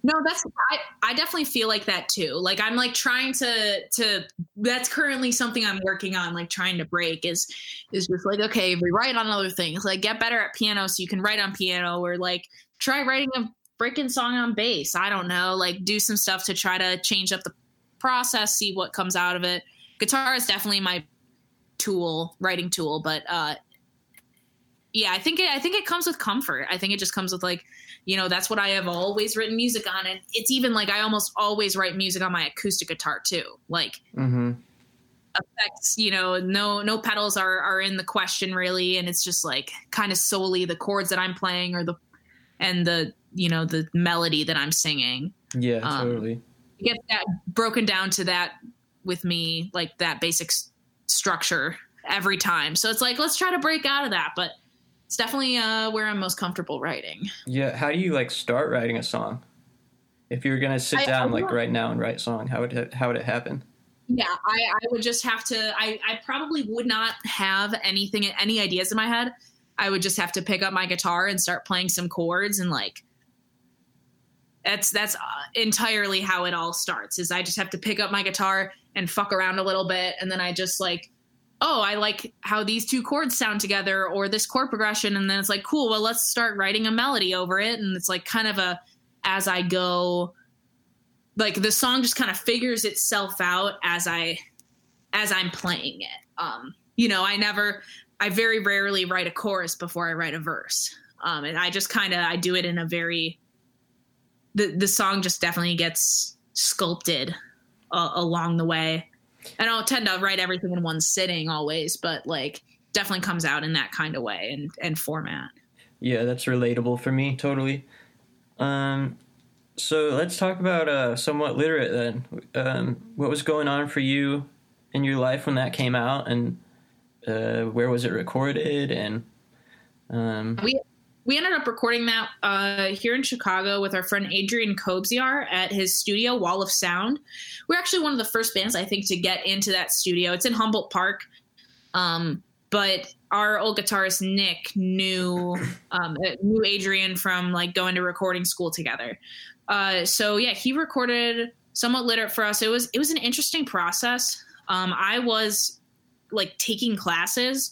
No, that's I, I definitely feel like that too. Like I'm like trying to to that's currently something I'm working on, like trying to break is is just like okay, rewrite on other things. Like get better at piano so you can write on piano, or like try writing a freaking song on bass. I don't know, like do some stuff to try to change up the process, see what comes out of it. Guitar is definitely my tool, writing tool, but uh, yeah, I think it, I think it comes with comfort. I think it just comes with like, you know, that's what I have always written music on, and it's even like I almost always write music on my acoustic guitar too. Like mm-hmm. effects, you know, no no pedals are are in the question really, and it's just like kind of solely the chords that I'm playing or the and the you know the melody that I'm singing. Yeah, um, totally. Get that broken down to that with me, like that basic structure every time. So it's like let's try to break out of that, but it's definitely uh, where I'm most comfortable writing. Yeah, how do you like start writing a song? If you were gonna sit I, down I like right now and write a song, how would it, how would it happen? Yeah, I, I would just have to. I, I probably would not have anything, any ideas in my head. I would just have to pick up my guitar and start playing some chords and like. That's that's uh, entirely how it all starts. Is I just have to pick up my guitar and fuck around a little bit and then I just like oh, I like how these two chords sound together or this chord progression. And then it's like, cool, well, let's start writing a melody over it. And it's like kind of a as I go, like the song just kind of figures itself out as I as I'm playing it. Um, you know, I never I very rarely write a chorus before I write a verse. Um, and I just kind of I do it in a very the the song just definitely gets sculpted uh, along the way. I don't tend to write everything in one sitting always, but like definitely comes out in that kind of way and and format. Yeah, that's relatable for me totally. Um, so let's talk about uh, somewhat literate then. Um, what was going on for you in your life when that came out, and uh, where was it recorded? And um, we we ended up recording that uh, here in Chicago with our friend Adrian Kobziar at his studio, Wall of Sound. We're actually one of the first bands, I think, to get into that studio. It's in Humboldt Park. Um, but our old guitarist Nick knew um, knew Adrian from like going to recording school together. Uh, so yeah, he recorded somewhat literate for us. It was it was an interesting process. Um, I was like taking classes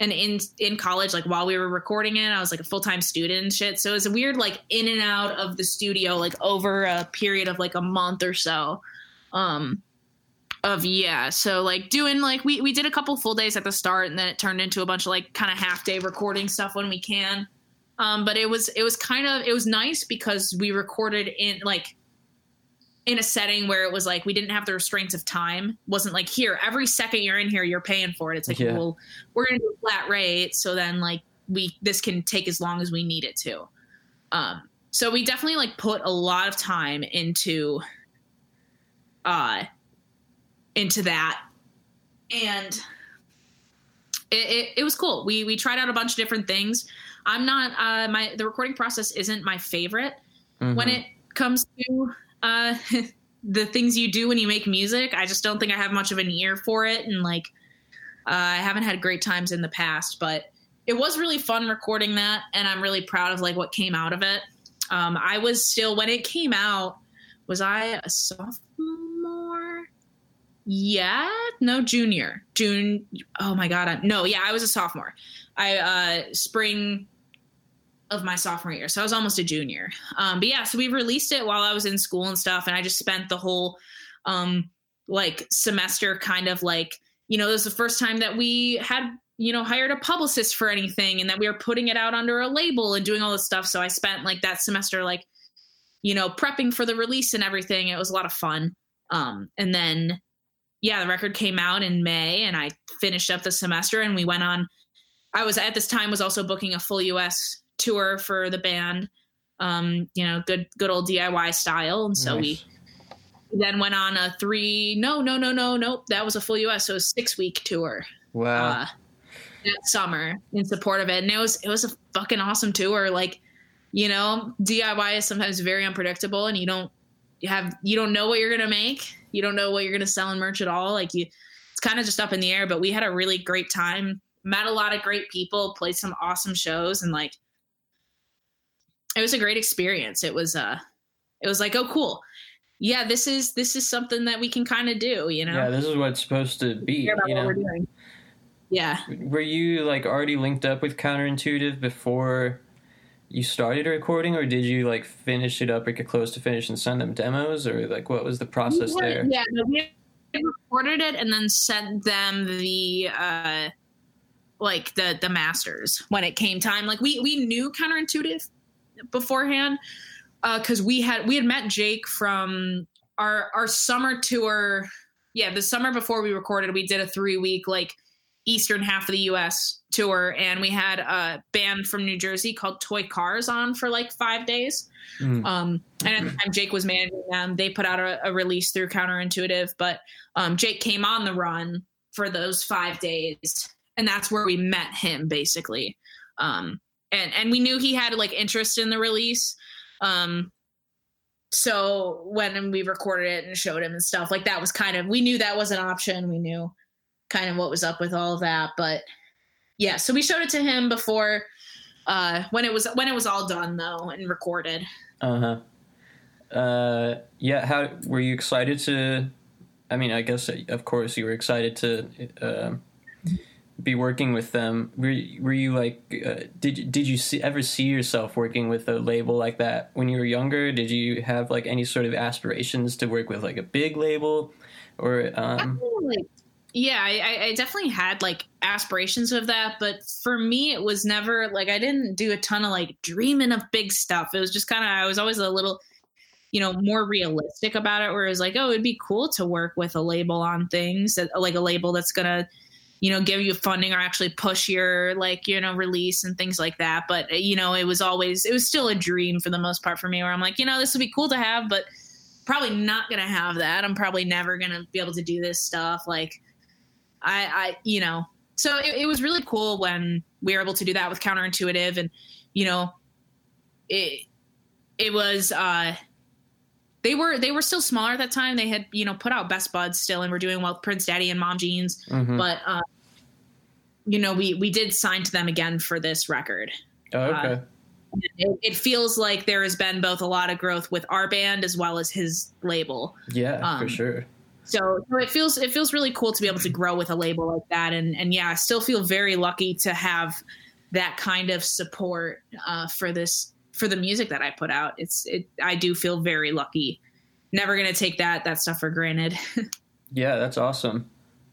and in in college like while we were recording it i was like a full-time student and shit. So it was a weird like in and out of the studio like over a period of like a month or so um of yeah. So like doing like we we did a couple full days at the start and then it turned into a bunch of like kind of half day recording stuff when we can. Um but it was it was kind of it was nice because we recorded in like in a setting where it was like we didn't have the restraints of time. It wasn't like here every second you're in here you're paying for it. It's like Yeah. well we're gonna do a flat rate so then like we this can take as long as we need it to. Um so we definitely like put a lot of time into uh into that. And it, it, it was cool. We we tried out a bunch of different things. I'm not uh my the recording process isn't my favorite. When Mhm. it comes to uh the things you do when you make music i just don't think i have much of an ear for it. And like uh, i haven't had great times in the past but it was really fun recording that and i'm really proud of like what came out of it. Um, i was still when it came out was i a sophomore? Yeah no junior. June oh my god I'm, no yeah i was a sophomore. I uh spring of my sophomore year. So i was almost a junior. Um but yeah so we released it while i was in school and stuff and i just spent the whole um like semester kind of like you know this was the first time that we had you know hired a publicist for anything and that we were putting it out under a label and doing all this stuff. So i spent like that semester like you know prepping for the release and everything. It was a lot of fun. Um and then yeah the record came out in may and i finished up the semester and we went on i was at this time was also booking a full us tour for the band um you know good good old diy style. And so Nice. we then went on a three no no no no nope that was a full us so it was six week tour wow. uh, that summer in support of it. And it was it was a fucking awesome tour. Like you know diy is sometimes very unpredictable and you don't you have you don't know what you're gonna make. You don't know what you're gonna sell in merch at all. Like you it's kind of just up in the air but we had a really great time met a lot of great people played some awesome shows and like it was a great experience. It was uh it was like oh cool. Yeah this is this is something that we can kind of do you know? Yeah this is what it's supposed to be you know? we're yeah. Were you like already linked up with counterintuitive before you started recording or did you like finish it up or get close to finish and send them demos or like what was the process We had- there? Yeah, we recorded it and then sent them the uh like the the masters when it came time. Like we we knew counterintuitive beforehand because we had we had met Jake from our our summer tour. Yeah, the summer before we recorded, we did a three week like eastern half of the U.S. tour, and we had a band from New Jersey called Toy Cars on for like five days. Mm. Um, and at the time Jake was managing them, they put out a, a release through Counterintuitive, but um, Jake came on the run for those five days, and that's where we met him basically. Um, and and we knew he had like interest in the release. Um, so when we recorded it and showed him and stuff, like that was kind of we knew that was an option. We knew kind of what was up with all of that, but yeah, so we showed it to him before uh when it was when it was all done though and recorded Uh-huh. Uh yeah, how were you excited to I mean, I guess of course you were excited to um be working with them. Were were you like uh, did did you see, ever see yourself working with a label like that when you were younger? Did you have like any sort of aspirations to work with like a big label or um Definitely. yeah I, I- definitely had like aspirations of that but for me it was never like i didn't do a ton of like dreaming of big stuff it was just kind of i was always a little you know more realistic about it where it was like oh it'd be cool to work with a label on things like a label that's gonna you know give you funding or actually push your like you know release and things like that. But you know it was always it was still a dream for the most part for me where i'm like you know this would be cool to have but probably not gonna have that. I'm probably never gonna be able to do this stuff. Like i i you know so it, it was really cool when we were able to do that with counterintuitive and you know it it was uh they were they were still smaller at that time they had you know put out best buds still and were doing well prince daddy and mom jeans mhm. but uh, you know, we we did sign to them again for this record. Oh, okay. Uh, it, it, feels like there has been both a lot of growth with our band as well as his label. Yeah, um, for sure. So, so it feels it feels really cool to be able to grow with a label like that, and and yeah, I still feel very lucky to have that kind of support uh, for this for the music that I put out. It's it I do feel very lucky. Never gonna take that that stuff for granted. yeah, that's awesome.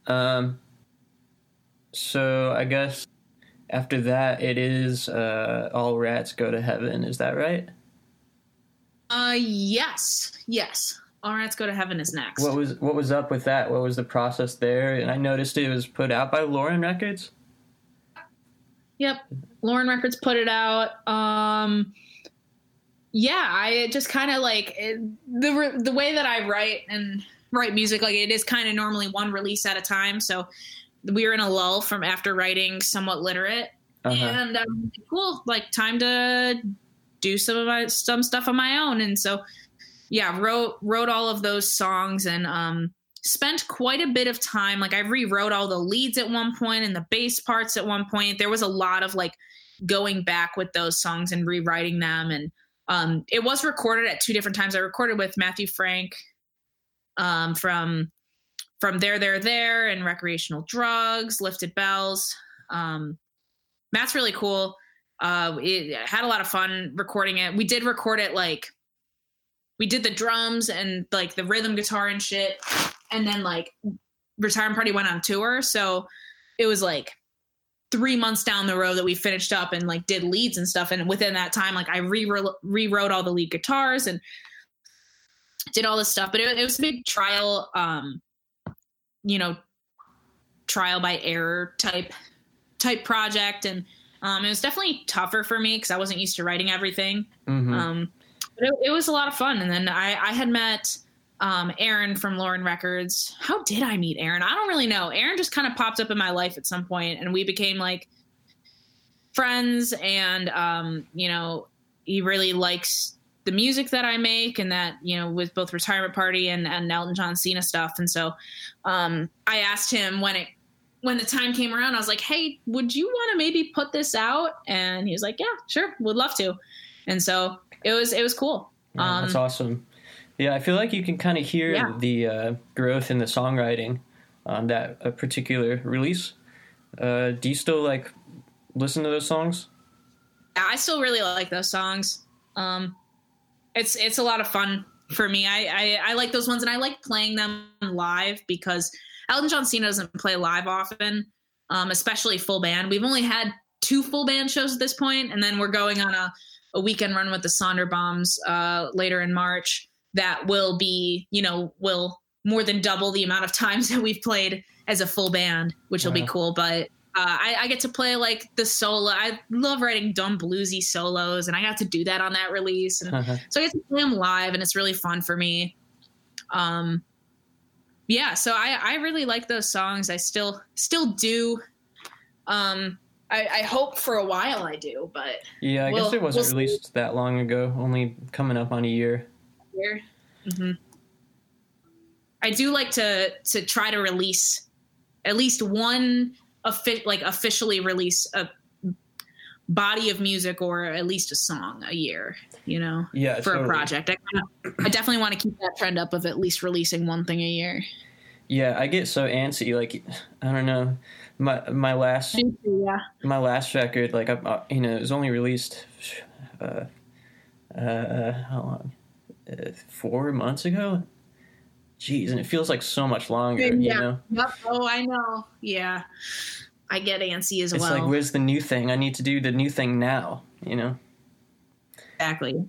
Um, so I guess after that, it is uh, all rats go to heaven. Is that right? Uh, yes, yes. All rats go to heaven is next. What was what was up with that? What was the process there? And I noticed it was put out by Lauren Records. Yep, Lauren Records put it out. Um, yeah, I just kind of like it, the the way that I write and write music. Like it is kind of normally one release at a time. So we were in a lull from after writing somewhat literate uh-huh. and um, cool like time to do some of my some stuff on my own and so yeah wrote wrote all of those songs and um spent quite a bit of time like i rewrote all the leads at one point and the bass parts at one point there was a lot of like going back with those songs and rewriting them and um it was recorded at two different times i recorded with matthew frank um from from there, there, there, and recreational drugs, lifted bells. Um, Matt's really cool. Uh, it had a lot of fun recording it. We did record it like we did the drums and like the rhythm guitar and shit, and then like retirement party went on tour, so it was like three months down the road that we finished up and like did leads and stuff. And within that time, like I re- rewrote all the lead guitars and did all this stuff. But it, it was a big trial. Um, you know trial by error type type project and um, it was definitely tougher for me because I wasn't used to writing everything. Mm-hmm. Um, but it, it, was a lot of fun. And then I, I had met um, Aaron from Lauren Records. How did I meet Aaron? I don't really know. Aaron just kind of popped up in my life at some point, and we became like friends. And um, you know, he really likes the music that I make and that, you know, with both retirement party and, and Elton John Cena stuff. And so um, I asked him when it when the time came around, I was like, Hey, would you want to maybe put this out? And he was like, Yeah, sure, would love to. And so it was it was cool. Yeah, that's um, awesome. Yeah, I feel like you can kind of hear yeah. the uh, growth in the songwriting on that uh, particular release. Uh, do you still like listen to those songs? I still really like those songs. Um, it's it's a lot of fun for me. I, I, I like those ones, and I like playing them live because Elton John Cena doesn't play live often, um, especially full band. We've only had two full band shows at this point, and then we're going on a, a weekend run with the Sonderbombs uh, later in March. That will be, you know, will more than double the amount of times that we've played as a full band, which will be cool. But uh, I, I, get to play like the solo. I love writing dumb bluesy solos, and I got to do that on that release. And uh-huh. so I get to play them live, and it's really fun for me. Um, yeah, so I, I really like those songs. I still still do. Um, I, I hope for a while I do, but yeah, I we'll, guess it wasn't we'll released see. that long ago. Only coming up on a year. Year. Mm-hmm. I do like to to try to release at least one offi- like officially release a body of music or at least a song a year you know yeah for totally. a project I, I definitely want to keep that trend up of at least releasing one thing a year yeah i get so antsy like i don't know my my last yeah. my last record like I, uh, you know it was only released uh uh how long uh, four months ago Jeez, and it feels like so much longer. Yeah. You know? Yep. Oh, I know. Yeah, I get antsy as it's well. It's like, where's the new thing? I need to do the new thing now. You know. Exactly.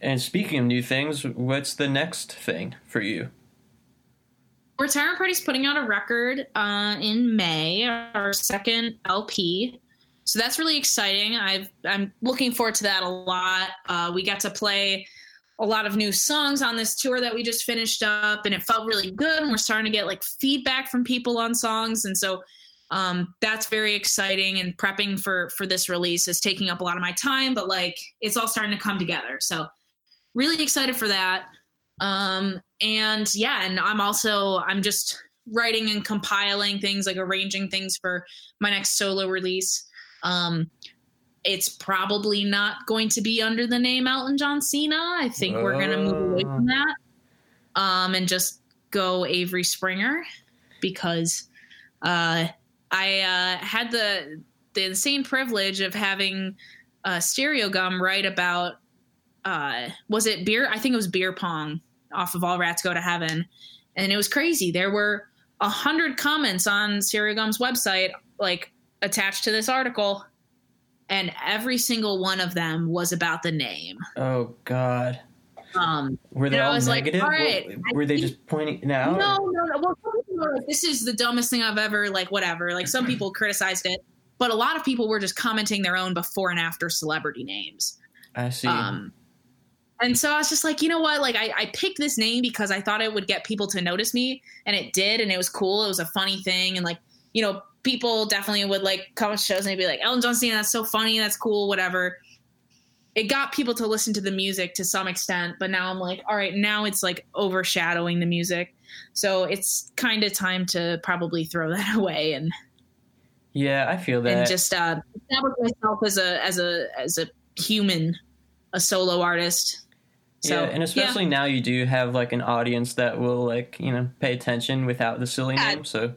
And speaking of new things, what's the next thing for you? Retirement Party's putting out a record uh, in May, our second LP. So that's really exciting. I've, I'm looking forward to that a lot. Uh, we got to play a lot of new songs on this tour that we just finished up and it felt really good and we're starting to get like feedback from people on songs and so um, that's very exciting and prepping for for this release is taking up a lot of my time but like it's all starting to come together so really excited for that um, and yeah and i'm also i'm just writing and compiling things, like arranging things for my next solo release. Um, it's probably not going to be under the name Elton John Cena. I think we're going to move away from that um, and just go Avery Springer because uh, I uh, had the the insane privilege of having uh, Stereogum write about uh, was it beer? I think it was beer pong off of All Rats Go to Heaven, and it was crazy. There were a hundred comments on Stereogum's website, like attached to this article, and every single one of them was about the name. Oh God. Um, Were they all was like, negative? all right, were, were they think- just pointing it out? no, or- no, no. Well, some people were like, this is the dumbest thing I've ever like. Whatever. Like some people criticized it, but a lot of people were just commenting their own before and after celebrity names. I see. Um, and so I was just like, you know what? Like, I, I picked this name because I thought it would get people to notice me, and it did, and it was cool. It was a funny thing, and like, you know, people definitely would like come to shows and be like, Elton John Cena, that's so funny, that's cool, whatever. It got people to listen to the music to some extent, but now I'm like, all right, now it's like overshadowing the music, so it's kind of time to probably throw that away and yeah, I feel that. and just uh, establish myself as a as a as a human, a solo artist. So, yeah, and especially now you do have like an audience that will like you know pay attention without the silly Yeah. name. So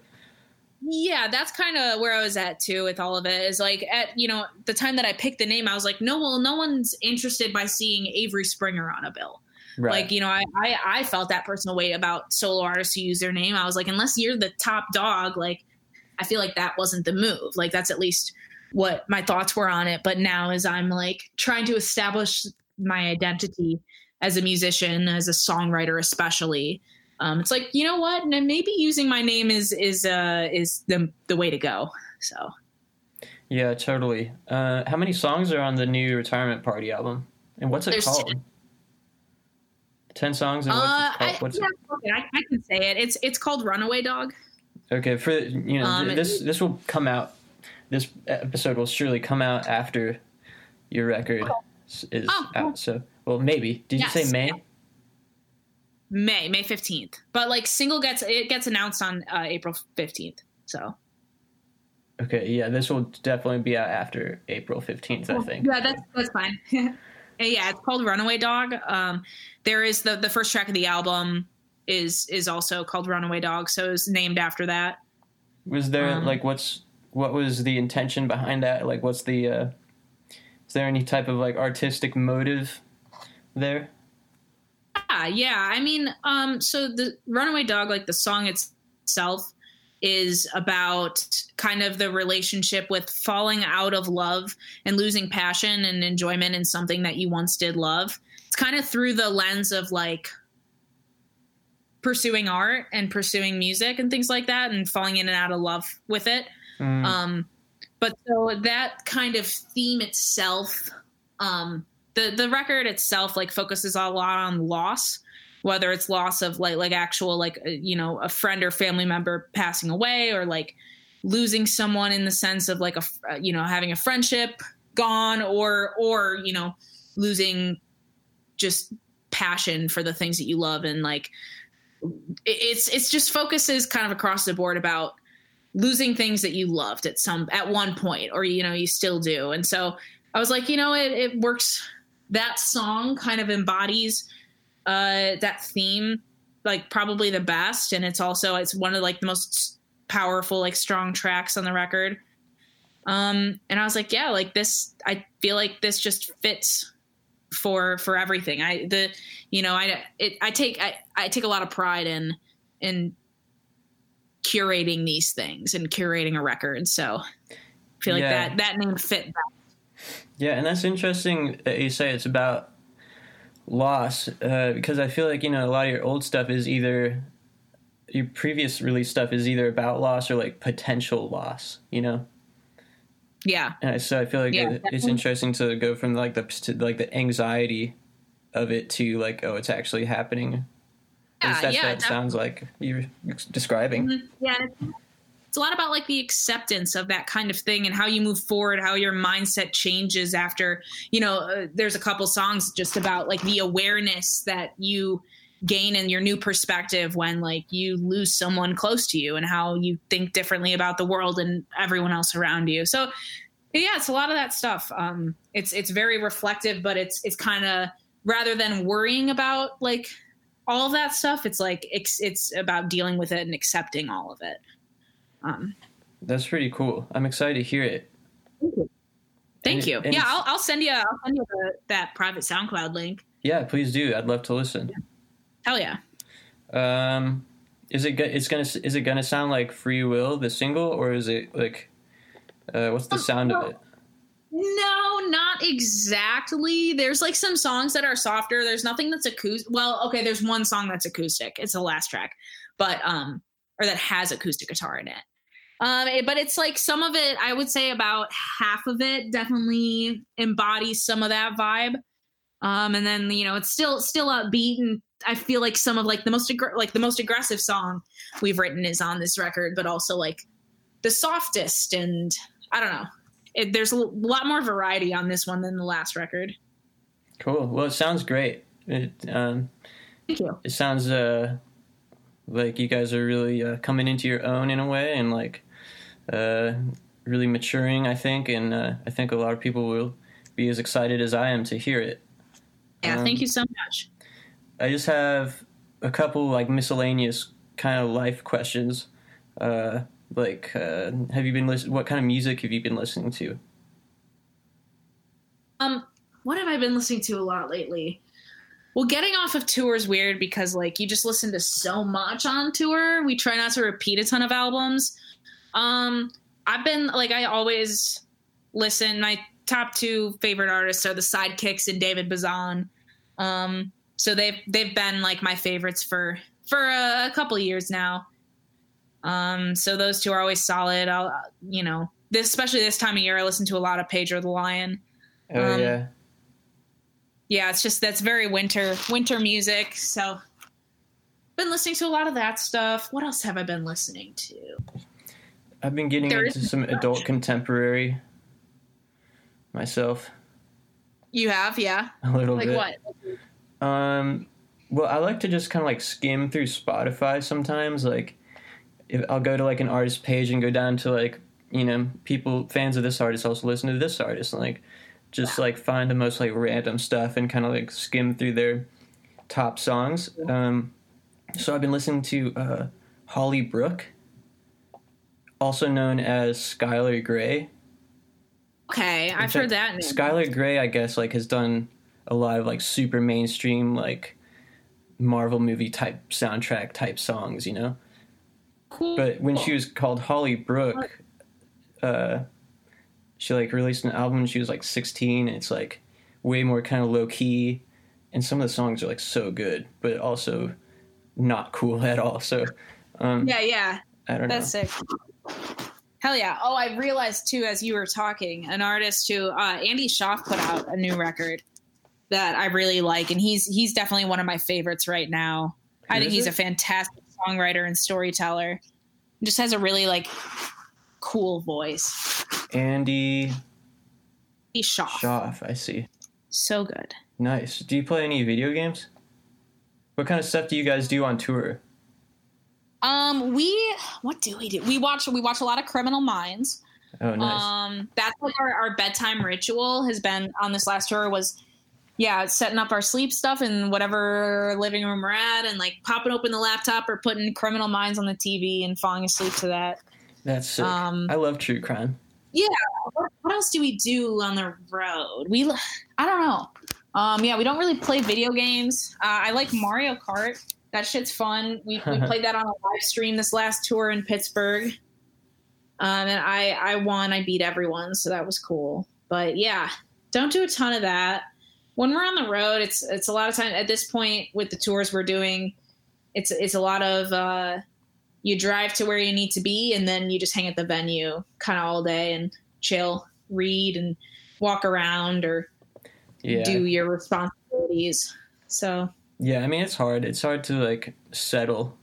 yeah, that's kind of where I was at too with all of it. Is like at you know the time that I picked the name, I was like, no, well, no one's interested by seeing Avery Springer on a bill. right, Like you know, I, I I felt that personal weight about solo artists who use their name. I was like, unless you're the top dog, like I feel like that wasn't the move. Like that's at least what my thoughts were on it. But now, as I'm like trying to establish my identity as a musician, as a songwriter, especially, um, it's like you know what? And maybe using my name is is uh, is the the way to go. So yeah, totally. Uh, how many songs are on the new Retirement Party album, and what's it There's called? Ten songs, and what's uh, it called? I, What's yeah, okay, I, I can say it. It's it's called Runaway Dog. Okay, for you know Um, this this will come out. This episode will surely come out after your record s- is Oh, out. So, well, maybe. Did you say Yes. May? May May fifteenth, but like single gets it gets announced on uh, April fifteenth. So Okay, yeah, this will definitely be out after April fifteenth. I think. yeah, that's that's fine. yeah, it's called Runaway Dog. Um, there is the the first track of the album is is also called Runaway Dog, so it's named after that. Was there Um, like what's what was the intention behind that? Like, what's the uh, is there any type of like artistic motive there? Yeah, yeah. I mean, um, so the Runaway Dog, like the song itself, is about kind of the relationship with falling out of love and losing passion and enjoyment in something that you once did love. It's kind of through the lens of like pursuing art and pursuing music and things like that and falling in and out of love with it. Mm, Um, but so that kind of theme itself, um, the the record itself like focuses a lot on loss, whether it's loss of like like actual like uh, you know a friend or family member passing away or like losing someone in the sense of like a uh, you know having a friendship gone or or you know losing just passion for the things that you love and like it's it's just focuses kind of across the board about losing things that you loved at some at one point or you know you still do. And so i was like you know it, it works that song kind of embodies uh that theme like probably the best and it's also it's one of like the most powerful like strong tracks on the record um and i was like yeah like this i feel like this just fits for for everything i the you know i it, i take I, I take a lot of pride in in curating these things and curating a record. So I feel like Yeah. that that name fit that. Yeah, and that's interesting that you say it's about loss uh, because I feel like you know a lot of your old stuff is either your previous release stuff is either about loss or like potential loss. You know. Yeah. And so I feel like Yeah, it, it's interesting to go from like the to like the anxiety of it to like oh it's actually happening. At least Yeah, that's yeah, what it sounds like you're describing. Mhm. Yeah. And It's, a lot about like the acceptance of that kind of thing and how you move forward, how your mindset changes after, you know, uh, there's a couple songs just about like the awareness that you gain in your new perspective when like you lose someone close to you and how you think differently about the world and everyone else around you. So yeah, it's a lot of that stuff. Um, it's it's very reflective, but it's it's kind of rather than worrying about like all that stuff, it's like it's it's about dealing with it and accepting all of it. Um, That's pretty cool. I'm excited to hear it. Thank you. And- you. and yeah, I'll, I'll send you. I'll send you the, that private SoundCloud link. Yeah, please do. I'd love to listen. Hell yeah. Um, is it go- it's gonna is it gonna sound like Free Will the single or is it like uh, what's the sound of it? No, not exactly. There's like some songs that are softer. There's nothing that's acoustic. Well, okay, there's one song that's acoustic. It's the last track, but um, or that has acoustic guitar in it. Um, but it's like some of it. I would say about half of it definitely embodies some of that vibe. Um, and then you know it's still still upbeat, and I feel like some of like the most aggr- like the most aggressive song we've written is on this record, but also like the softest and I don't know. It, there's a lot more variety on this one than the last record. Cool. Well, it sounds great. It um, Thank you. it sounds uh like you guys are really uh, coming into your own in a way and like uh really maturing. I think, and uh, I think a lot of people will be as excited as I am to hear it. Yeah, Um, thank you so much. I just have a couple like miscellaneous kind of life questions. Uh, like, uh, have you been listen? What kind of music have you been listening to? Um, what have I been listening to a lot lately? Well, getting off of tour is weird because like you just listen to so much on tour. We try not to repeat a ton of albums. Um, I've been like I always listen. My top two favorite artists are the Sidekicks and David Bazan. Um, so they've they've been like my favorites for for a, a couple years now. Um, so those two are always solid. I'll you know this especially this time of year I listen to a lot of Pedro the Lion Oh Um, yeah, yeah, it's just that's very winter winter music. So been listening to a lot of that stuff. What else have I been listening to? I've been getting there into some much. adult contemporary myself You have, yeah. a little Like bit. Like what? Um, well, I like to just kind of like skim through Spotify sometimes. Like, if I'll go to like an artist page and go down to like you know people fans of this artist also listen to this artist and like just like find the most like random stuff and kind of like skim through their top songs. Um, so I've been listening to uh, Holly Brook, also known as Skylar Grey. Okay, I've heard that. name. Skylar Grey, I guess, like has done a lot of like super mainstream like Marvel movie type soundtrack type songs, you know. cool. But when she was called Holly Brook, uh, she like released an album when she was like 16, and it's like way more kind of low key, and some of the songs are like so good, but also not cool at all. So um, yeah, yeah, I don't know. that's sick. Hell yeah! Oh, I realized too as you were talking, an artist who uh, Andy Shauf put out a new record that I really like, and he's he's definitely one of my favorites right now. I think he's it? a fantastic songwriter and storyteller. Just has a really like cool voice. Andy He's Shauf. Shauf, I see. So good. Nice. Do you play any video games? What kind of stuff do you guys do on tour? Um, we what do we do? We watch we watch a lot of Criminal Minds. Oh, nice. Um, that's like our, our bedtime ritual has been on this last tour was, yeah, setting up our sleep stuff in whatever living room we're at, and like popping open the laptop or putting Criminal Minds on the TV and falling asleep to that. That's sick. um, I love true crime. Yeah. What, what else do we do on the road? We, I don't know. Um, yeah, we don't really play video games. Uh, I like Mario Kart. That shit's fun. We, we played that on a live stream this last tour in Pittsburgh. Um, and I, I won. I beat everyone, so that was cool. But yeah, don't do a ton of that. When we're on the road, it's it's a lot of time. At this point, with the tours we're doing, it's it's a lot of uh, you drive to where you need to be, and then you just hang at the venue kind of all day and chill, read, and walk around or Yeah. do your responsibilities. So Yeah, I mean it's hard. It's hard to like settle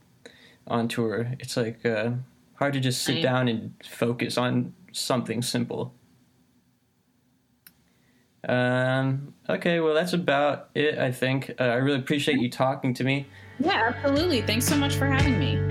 on tour. It's like uh, hard to just sit Right. down and focus on something simple. Um, okay, well, that's about it, I think. Uh, I really appreciate you talking to me. Yeah, absolutely. Thanks so much for having me.